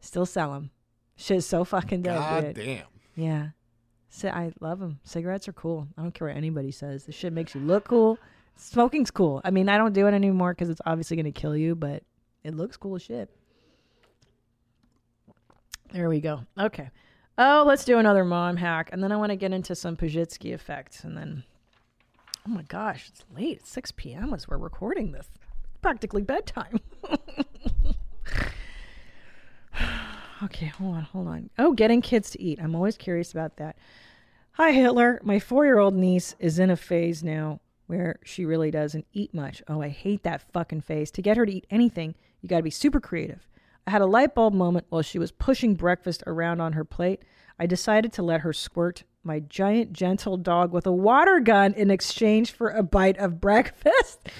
Still sell them. Shit's so fucking dope. God dude. damn. Yeah. So I love them. Cigarettes are cool. I don't care what anybody says. This shit makes you look cool. Smoking's cool. I mean, I don't do it anymore because it's obviously going to kill you, but it looks cool as shit. There we go. Okay. Oh, let's do another mom hack. And then I want to get into some Pazsitzky effects. And then, oh my gosh, it's late. It's 6 p.m. as we're recording this. Practically bedtime. [sighs] okay, hold on, hold on. Oh, getting kids to eat. I'm always curious about that. Hi, Hitler. My four year old niece is in a phase now where she really doesn't eat much. Oh, I hate that fucking phase. To get her to eat anything, you got to be super creative. I had a light bulb moment while she was pushing breakfast around on her plate. I decided to let her squirt my giant, gentle dog with a water gun in exchange for a bite of breakfast. [laughs]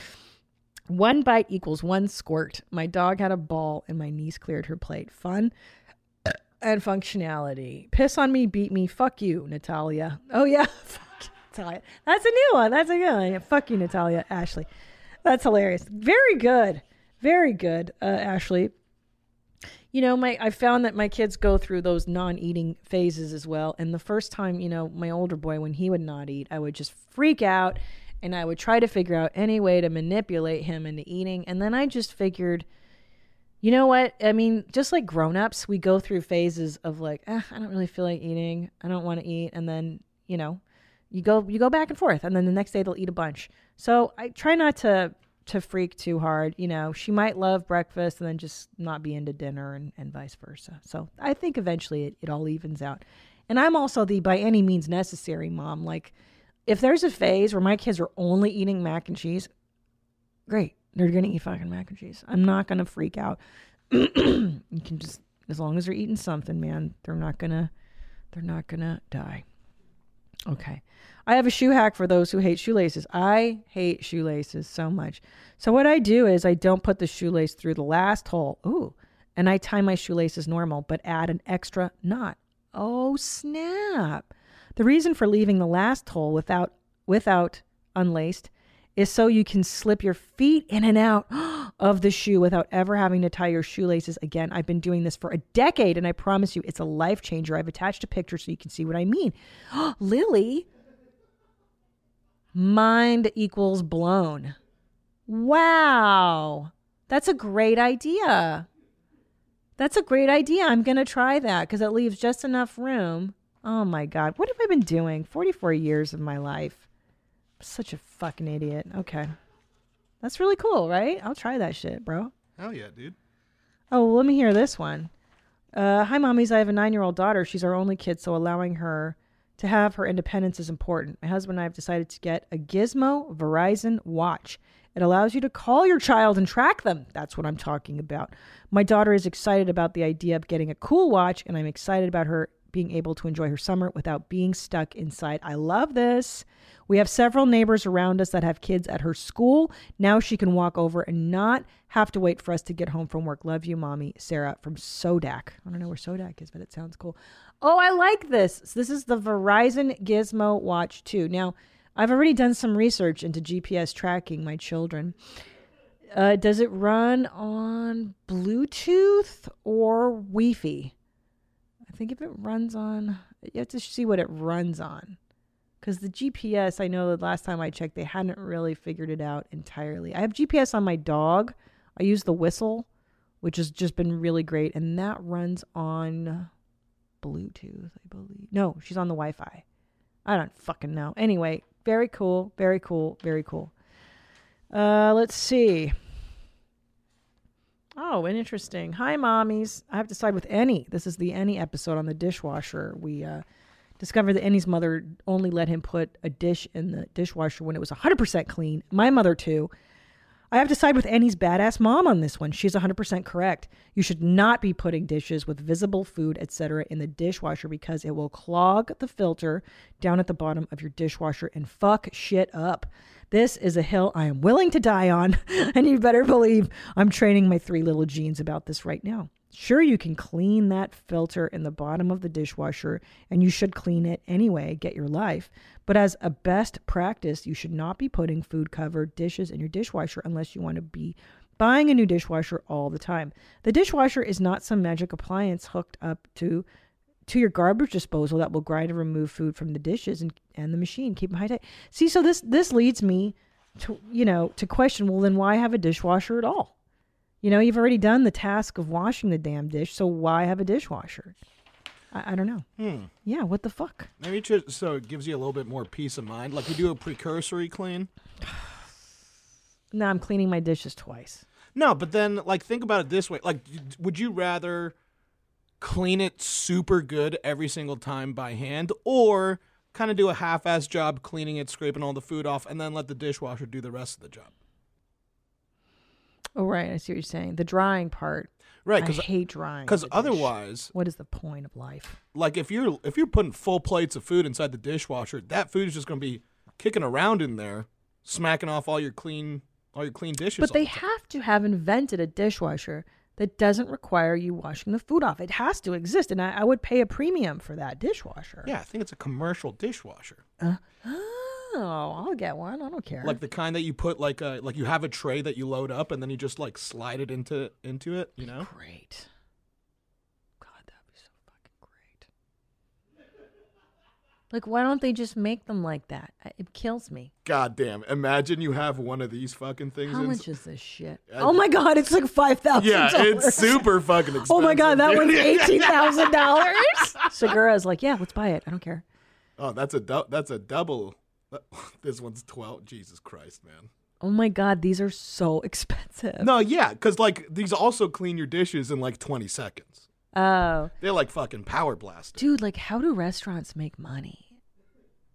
One bite equals one squirt. My dog had a ball and my niece cleared her plate. Fun [coughs] and functionality. Piss on me, beat me. Fuck you, Natalia. Oh, yeah. [laughs] Fuck Natalia. That's a new one. That's a good one. Fuck you, Natalia. Ashley. That's hilarious. Very good. Very good, uh, Ashley. You know, my I found that my kids go through those non-eating phases as well. And the first time, you know, my older boy, when he would not eat, I would just freak out and I would try to figure out any way to manipulate him into eating. And then I just figured, you know what? I mean, just like grown-ups, we go through phases of like, eh, I don't really feel like eating. I don't want to eat. And then, you know, you go you go back and forth and then the next day they'll eat a bunch. So I try not to to freak too hard. You know, she might love breakfast and then just not be into dinner and, and vice versa. So I think eventually it, it all evens out. And I'm also the by any means necessary mom. Like, if there's a phase where my kids are only eating mac and cheese, great. They're going to eat fucking mac and cheese. I'm not going to freak out. [clears throat] you can just, as long as they're eating something, man, they're not going to, they're not going to die. Okay. I have a shoe hack for those who hate shoelaces. I hate shoelaces so much. So what I do is I don't put the shoelace through the last hole. Ooh. And I tie my shoelaces normal, but add an extra knot. Oh snap. The reason for leaving the last hole without without unlaced is so you can slip your feet in and out [gasps] of the shoe without ever having to tie your shoelaces again. I've been doing this for a decade and I promise you it's a life changer. I've attached a picture so you can see what I mean. [gasps] Lily, mind equals blown. Wow. That's a great idea. That's a great idea. I'm going to try that because it leaves just enough room. Oh my God. What have I been doing? 44 years of my life. Such a fucking idiot. Okay. That's really cool, right? I'll try that shit, bro. Hell yeah, dude. Oh, well, let me hear this one. Uh, hi, mommies. I have a nine year old daughter. She's our only kid, so allowing her to have her independence is important. My husband and I have decided to get a Gizmo Verizon watch. It allows you to call your child and track them. That's what I'm talking about. My daughter is excited about the idea of getting a cool watch, and I'm excited about her being able to enjoy her summer without being stuck inside. I love this. We have several neighbors around us that have kids at her school. Now she can walk over and not have to wait for us to get home from work. Love you, mommy. Sarah from Sodak. I don't know where Sodak is, but it sounds cool. Oh, I like this. So this is the Verizon Gizmo Watch 2. Now, I've already done some research into GPS tracking my children. Uh, does it run on Bluetooth or Wi-Fi? I think if it runs on, you have to see what it runs on. Because the GPS, I know the last time I checked, they hadn't really figured it out entirely. I have GPS on my dog. I use the whistle, which has just been really great, and that runs on Bluetooth, I believe. No, she's on the Wi-Fi. I don't fucking know. Anyway, very cool, very cool, very cool. Uh, let's see. Oh, and interesting. Hi, mommies. I have to side with Annie. This is the Annie episode on the dishwasher. We uh, discovered that Annie's mother only let him put a dish in the dishwasher when it was 100% clean. My mother, too. I have to side with Annie's badass mom on this one. She's 100% correct. You should not be putting dishes with visible food, etc., in the dishwasher because it will clog the filter down at the bottom of your dishwasher and fuck shit up. This is a hill I am willing to die on, [laughs] and you better believe I'm training my three little genes about this right now. Sure, you can clean that filter in the bottom of the dishwasher, and you should clean it anyway, get your life. But as a best practice, you should not be putting food covered dishes in your dishwasher unless you want to be buying a new dishwasher all the time. The dishwasher is not some magic appliance hooked up to to your garbage disposal that will grind and remove food from the dishes and, and the machine keep them high tight see so this this leads me to you know to question well then why have a dishwasher at all you know you've already done the task of washing the damn dish so why have a dishwasher i, I don't know Hmm. yeah what the fuck Maybe just so it gives you a little bit more peace of mind. Like you do a precursory clean. [sighs] no, i'm cleaning my dishes twice No, but then like think about it this way. Like would you rather clean it super good every single time by hand or kind of do a half-ass job cleaning it, scraping all the food off and then let the dishwasher do the rest of the job? Oh right i see what you're saying the drying part Right, Cause, I hate drying dish. otherwise what is the point of life like if you're if you're putting full plates of food inside the dishwasher, that food is just going to be kicking around in there, smacking off all your clean all your clean dishes. But they the have to have invented a dishwasher that doesn't require you washing the food off. It has to exist, and I, I would pay a premium for that dishwasher. Yeah, I think it's a commercial dishwasher. Uh-huh. Oh, I'll get one. I don't care. Like the kind that you put like a like you have a tray that you load up and then you just like slide it into into it, you know? Great. God, that'd be so fucking great. Like, why don't they just make them like that? It kills me. God damn. Imagine you have one of these fucking things. How in- much is this shit? I- oh my god, it's like five thousand. Yeah, it's super fucking expensive. [laughs] Oh my god, that one's [laughs] eighteen thousand dollars. Segura's like, yeah, let's buy it. I don't care. Oh, that's a du- that's a double. [laughs] This one's 12. Jesus Christ, man. Oh my god, these are so [laughs] expensive. No, yeah, cuz like these also clean your dishes in like 20 seconds. Oh, They're like fucking power blast. dude, like, how do restaurants make money?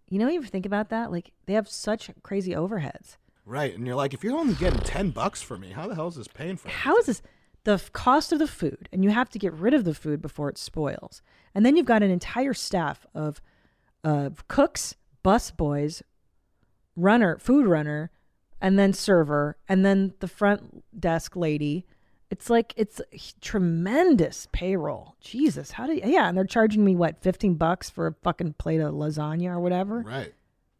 You know, you ever think about that? Like, they have such crazy overheads. Right, and you're like if you're only getting 10 bucks for me, how the hell is this paying for? How is this? The f- cost of the food, and you have to get rid of the food before it spoils. And then you've got an entire staff of of cooks, bus boys, runner, food runner, and then server, and then the front desk lady. It's like it's tremendous payroll. Jesus, how do you, yeah? And they're charging me what fifteen bucks for a fucking plate of lasagna or whatever. Right.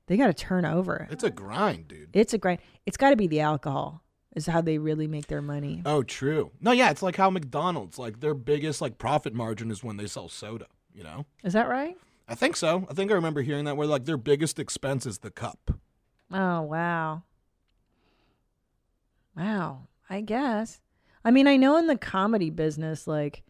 They got to turn over. It's a grind, dude. It's a grind. It's got to be the alcohol. Is how they really make their money. Oh, true. No, yeah, it's like how McDonald's, like their biggest like profit margin is when they sell soda, you know? Is that right? I think so. I think I remember hearing that where like their biggest expense is the cup. Oh, wow. Wow. I guess. I mean, I know in the comedy business, like,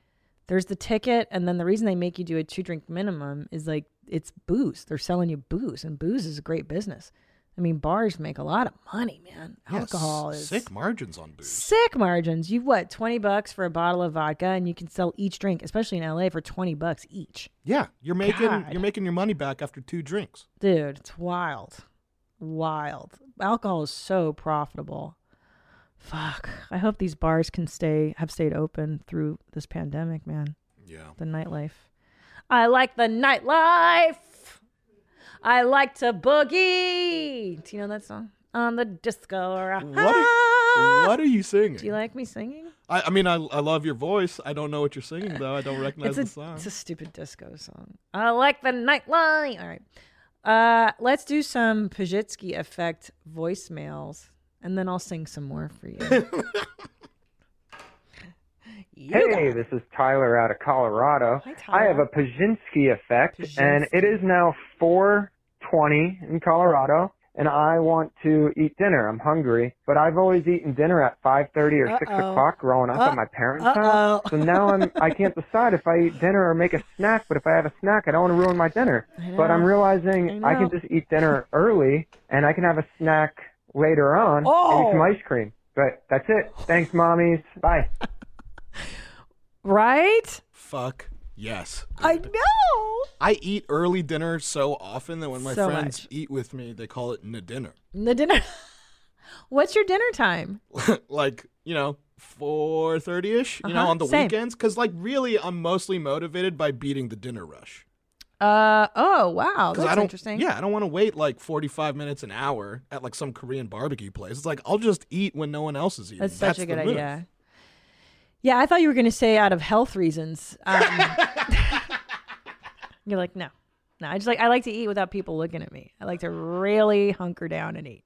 there's the ticket, and then the reason they make you do a two drink minimum is like it's booze. They're selling you booze, and booze is a great business. I mean, bars make a lot of money, man. Yeah, Alcohol is sick margins on booze. sick margins. You've what, twenty bucks for a bottle of vodka, and you can sell each drink, especially in LA, for twenty bucks each. Yeah, you're making God. you're making your money back after two drinks. Dude, it's wild. Wild. Alcohol is so profitable. Fuck. I hope these bars can stay have stayed open through this pandemic, man. Yeah. The nightlife. I like the nightlife. I like to boogie. Do you know that song? On the disco. What are, what are you singing? Do you like me singing? I, I mean, I, I love your voice. I don't know what you're singing though. I don't [laughs] recognize It's the song. it's a stupid disco song. I like the nightlife. All right. Uh, let's do some Pazsitzky effect voicemails, and then I'll sing some more for you. [laughs] You Hey, this is Tyler out of Colorado. I have a Pazsitzky effect, and it is now 4:20 in Colorado, and I want to eat dinner. I'm hungry, but I've always eaten dinner at 5:30 or 6 Uh-oh. o'clock growing up Uh- at my parents' uh-oh. house. So now I'm I [laughs] can't decide if I eat dinner or make a snack. But if I have a snack, I don't want to ruin my dinner. But I'm realizing I I, can just eat dinner early, and I can have a snack later on. Oh. Maybe some ice cream. But that's it. Thanks, mommies. Bye. [laughs] right? Fuck yes. I know. I eat early dinner so often that when my So friends eat with me, they call it na dinner. The dinner. [laughs] What's your dinner time? [laughs] like you know, four thirty ish. You know, Uh-huh, on the same. weekends, because like really, I'm mostly motivated by beating the dinner rush. Uh oh wow, 'Cause that's I don't, interesting. Yeah, I don't want to wait like 45 minutes an hour at like some Korean barbecue place. It's like I'll just eat when no one else is eating. that's such a the good move. idea. Yeah, I thought you were going to say out of health reasons. Um, [laughs] you're like, no, no. I just like I like to eat without people looking at me. I like to really hunker down and eat.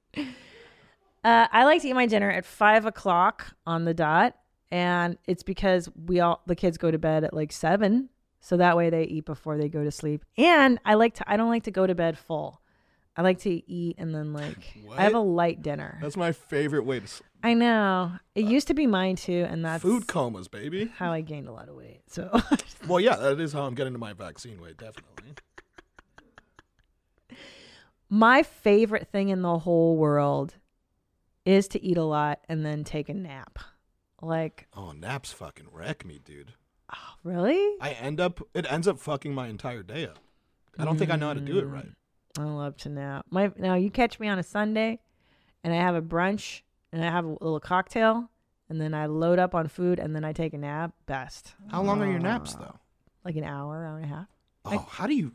Uh, I like to eat my dinner at five o'clock on the dot, and it's because we all the kids go to bed at like seven, so that way they eat before they go to sleep. And I like to I don't like to go to bed full. I like to eat and then like [laughs] I have a light dinner. That's my favorite way to s- I know. It uh, used to be mine too, and that's food comas, baby. how I gained a lot of weight. So [laughs] Well, yeah, that is how I'm getting to my vaccine weight, definitely. my favorite thing in the whole world is to eat a lot and then take a nap. Like, Oh, naps fucking wreck me, dude. really? I end up it ends up fucking my entire day up. I don't think I know how to do it mm. right. I love to nap. My now you catch me on a Sunday and I have a brunch and I have a little cocktail and then I load up on food and then I take a nap. Best. How long are your naps though? Like an hour, hour and a half. Oh, how do you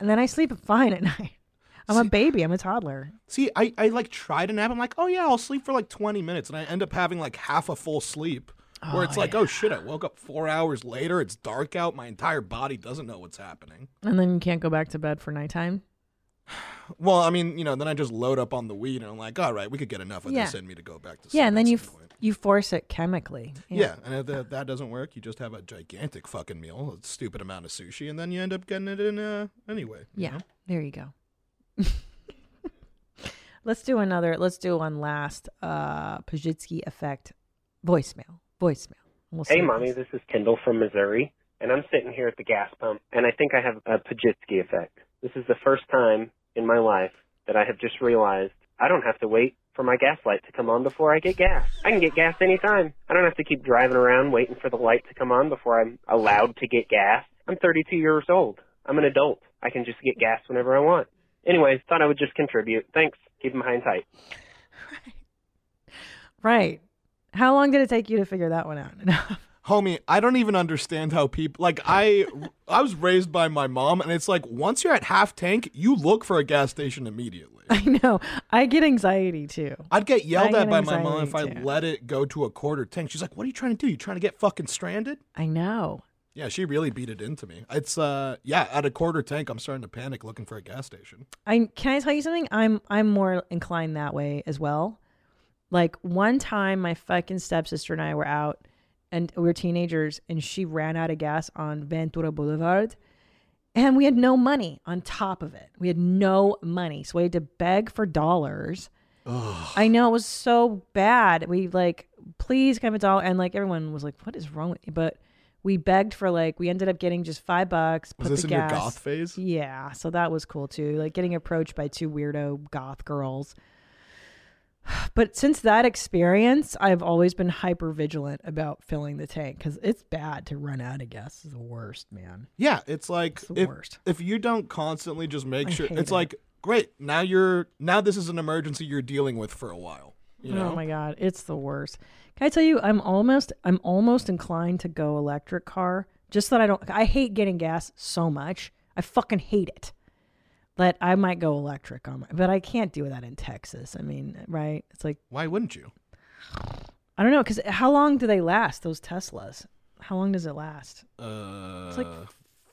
And then I sleep fine at [laughs] night. I'm a baby. I'm a toddler. See, I, I like try to nap. I'm like, oh yeah, I'll sleep for like 20 minutes, and I end up having like half a full sleep, where Oh, it's like, oh shit, I woke up four hours later. It's dark out. My entire body doesn't know what's happening. And then you can't go back to bed for nighttime. Well, I mean, you know, then I just load up on the weed, and I'm like, all right, we could get enough of Yeah. this in me to go back to sleep. Yeah, and then you f- you force it chemically. Yeah, and if that, that doesn't work, you just have a gigantic fucking meal, a stupid amount of sushi, and then you end up getting it in uh, anyway. you Yeah, know? there you go. [laughs] let's do another. Let's do one last. Uh, Pazsitzky effect voicemail. Voicemail. We'll Hey, what mommy, this is Kendall from Missouri, and I'm sitting here at the gas pump, and I think I have a Pazsitzky effect. This is the first time in my life that I have just realized I don't have to wait for my gas light to come on before I get gas. I can get gas anytime. I don't have to keep driving around waiting for the light to come on before I'm allowed to get gas. I'm 32 years old. I'm an adult. I can just get gas whenever I want. Anyways, thought I would just contribute. Thanks. Keep them high and tight. [laughs] Right. How long did it take you to figure that one out? [laughs] Homie, I don't even understand how people like I I was raised by my mom and it's like once you're at half tank, you look for a gas station immediately. [laughs] I know. I get anxiety too. I'd get yelled I at by my mom if I let it go to a quarter tank. She's like, "What are you trying to do? You trying to get fucking stranded?" I know. Yeah, she really beat it into me. It's uh yeah, at a quarter tank, I'm starting to panic looking for a gas station. I can I tell you something? I'm I'm more inclined that way as well. Like one time my fucking stepsister and I were out and we were teenagers and she ran out of gas on Ventura Boulevard and we had no money on top of it. We had no money. So we had to beg for dollars. I know it was so bad. We like, please have a dollar and like everyone was like, What is wrong with you? But We begged for like we ended up getting just five bucks. Was put this the in your gas- goth phase? Yeah, so that was cool too. Like getting approached by two weirdo goth girls. But since that experience, I've always been hyper vigilant about filling the tank because it's bad to run out of gas. It's the worst, man. Yeah, it's like the if, worst. if you don't constantly just make I sure it's it. like great, now you're now this is an emergency you're dealing with for a while. You oh know? Oh my god, it's the worst. Can I tell you, I'm almost I'm almost inclined to go electric car just that I don't. I hate getting gas so much. I fucking hate it. That I might go electric on my, but I can't do that in Texas. I mean, right? It's like Why wouldn't you? I don't know because how long do they last? Those Teslas? How long does it last? Uh It's like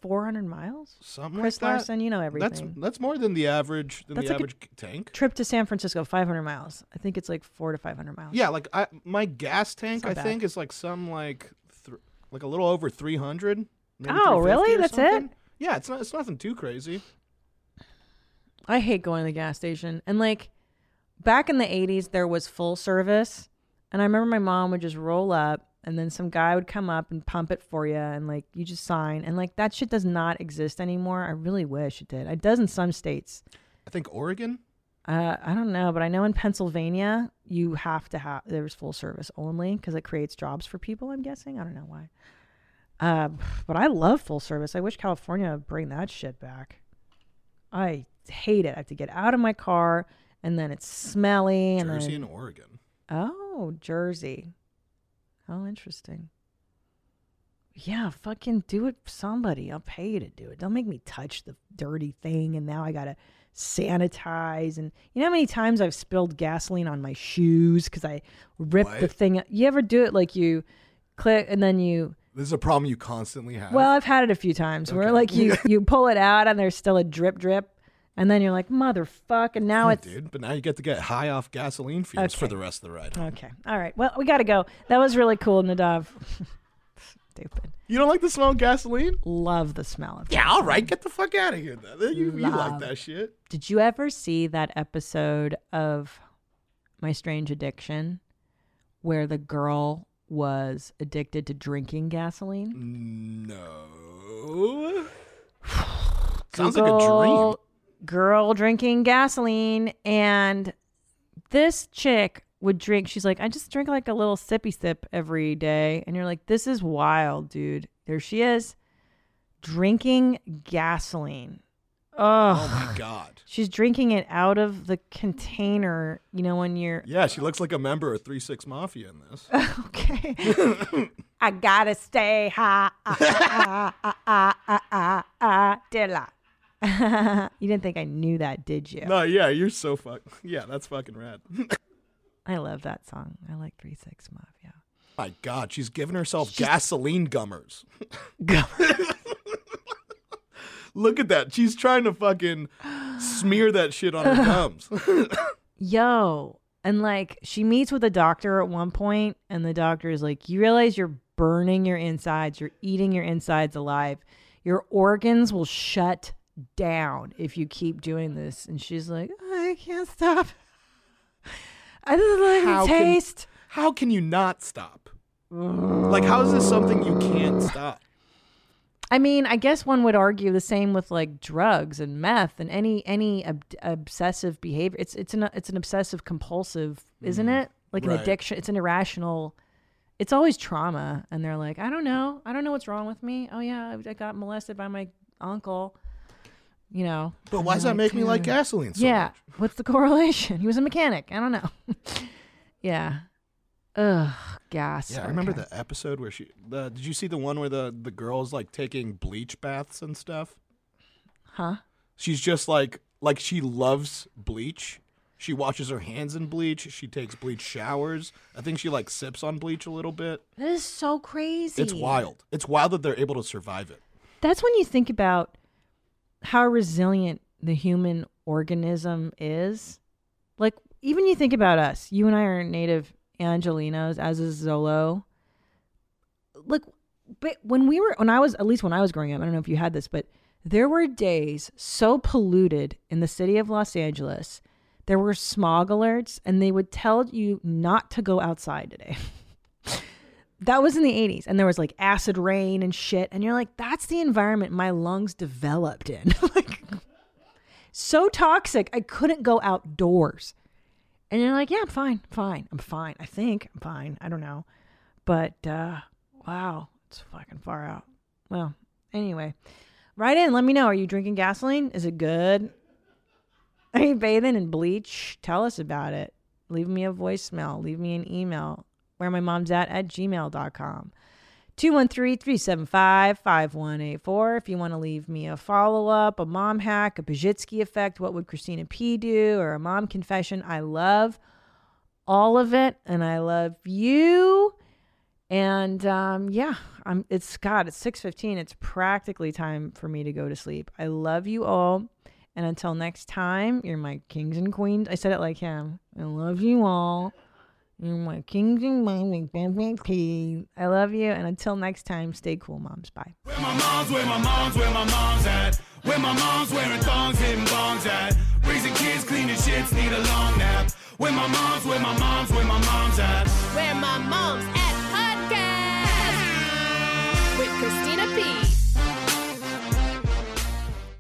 400 miles. something Chris like that. Larson, you know everything. That's that's more than the average than That's the like a average tank. Trip to San Francisco, 500 miles. I think it's like four to 500 miles. Yeah, like I my gas tank I bad. think is like some like th- like a little over 300. Oh, really? 350 or That's it? Yeah, it's not it's nothing too crazy. I hate going to the gas station. And like back in the 80s, there was full service. And I remember my mom would just roll up and then some guy would come up and pump it for you. And like you just sign. And like that shit does not exist anymore. I really wish it did. It does in some states. I think Oregon. Uh, I don't know, but I know in Pennsylvania, you have to have, there's full service only because it creates jobs for people, I'm guessing. I don't know why. Uh, but I love full service. I wish California would bring that shit back. I hate it. I have to get out of my car and then it's smelly and Jersey then and Oregon. oh Jersey. How interesting. Yeah, fucking do it somebody. I'll pay you to do it. Don't make me touch the dirty thing and now I gotta sanitize and you know how many times I've spilled gasoline on my shoes because I ripped the What? thing. You ever do it like you click and then you This is a problem you constantly have. well, I've had it a few times where like you [laughs] you pull it out and there's still a drip drip, and then you're like motherfuck, and now Yeah, it's dude, but now you get to get high off gasoline fumes for the rest of the ride. okay. All right, well we got to go. That was really cool, Nadav. [laughs] Stupid. You don't like the smell of gasoline? Love the smell of. Yeah, all right, get the fuck out of here. Then you, you like that shit. Did you ever see that episode of My Strange Addiction where the girl was addicted to drinking gasoline? No. [sighs] Sounds like a dream. Google Girl drinking gasoline, and this chick would drink. She's like, I just drink like a little sippy sip every day, and you're like, this is wild, dude. There she is, drinking gasoline. Ugh. Oh my god. She's drinking it out of the container. You know when you're Yeah, she looks like a member of Three Six Mafia in this. [laughs] okay. [laughs] I gotta stay high. Ah, ah, ah, ah, ah, ah, ah, Dilla. [laughs] you didn't think I knew that, did you? No, yeah, you're so fuck. Yeah, that's fucking rad. [laughs] I love that song. I like Three Six Mafia. my god, she's giving herself gasoline gummers. [laughs] Look at that. She's trying to fucking smear that shit on her gums. Yo, and like she meets with a doctor at one point, and the doctor is like, "You realize you're burning your insides. You're eating your insides alive. Your organs will shut down if you keep doing this." And she's like, "I can't stop. [laughs] I just like How the can- taste." How can you not stop? Like, how is this something you can't stop? I mean, I guess one would argue the same with like drugs and meth and any any ob- obsessive behavior. It's it's an it's an obsessive compulsive, isn't mm. it? Like an addiction. It's an irrational. It's always trauma, and they're like, I don't know, I don't know what's wrong with me. Oh yeah, I got molested by my uncle. You know. But why does that make me like gasoline so yeah. What's the correlation? [laughs] He was a mechanic. I don't know. [laughs] yeah. Ugh, gas. Yeah, I remember the episode where she. The, did you see the one where the the girl's like taking bleach baths and stuff? Huh? She's just like like she loves bleach. She washes her hands in bleach. She takes bleach showers. I think she like sips on bleach a little bit. That is so crazy. It's wild. It's wild that they're able to survive it. That's when you think about how resilient the human organism is. Like, even you think about us. You and I are native Angelinos, as is Zolo. Like, but when we were, when I was, at least when I was growing up, I don't know if you had this, but there were days so polluted in the city of Los Angeles. There were smog alerts, and they would tell you not to go outside today. [laughs] that was in the 80s and there was like acid rain and shit and you're like that's the environment my lungs developed in. [laughs] Like so toxic i couldn't go outdoors. And you're like yeah i'm fine fine i'm fine i think i'm fine i don't know. But uh wow it's fucking far out. Well anyway write in let me know are you drinking gasoline? Is it good? Are you bathing in bleach? Tell us about it. Leave me a voicemail leave me an email where my mom's at at gmail.com 213-375-5184 if you want to leave me a follow-up a mom hack a Pazsitzky effect what would christina p do? Or a mom confession. I love all of it and i love you. And um, yeah i'm it's god it's 6.15 it's practically time for me to go to sleep. I love you all. And until next time you're my kings and queens. I said it like him. I love you all my kings and my P. I love you, and until next time, stay cool, moms. Bye. Where my mom's, where my mom's, where my mom's at. Where my mom's wearing thongs, hitting bongs at. Raising kids, cleaning shits, need a long nap. Where my mom's, where my mom's, where my mom's at. Where my mom's at.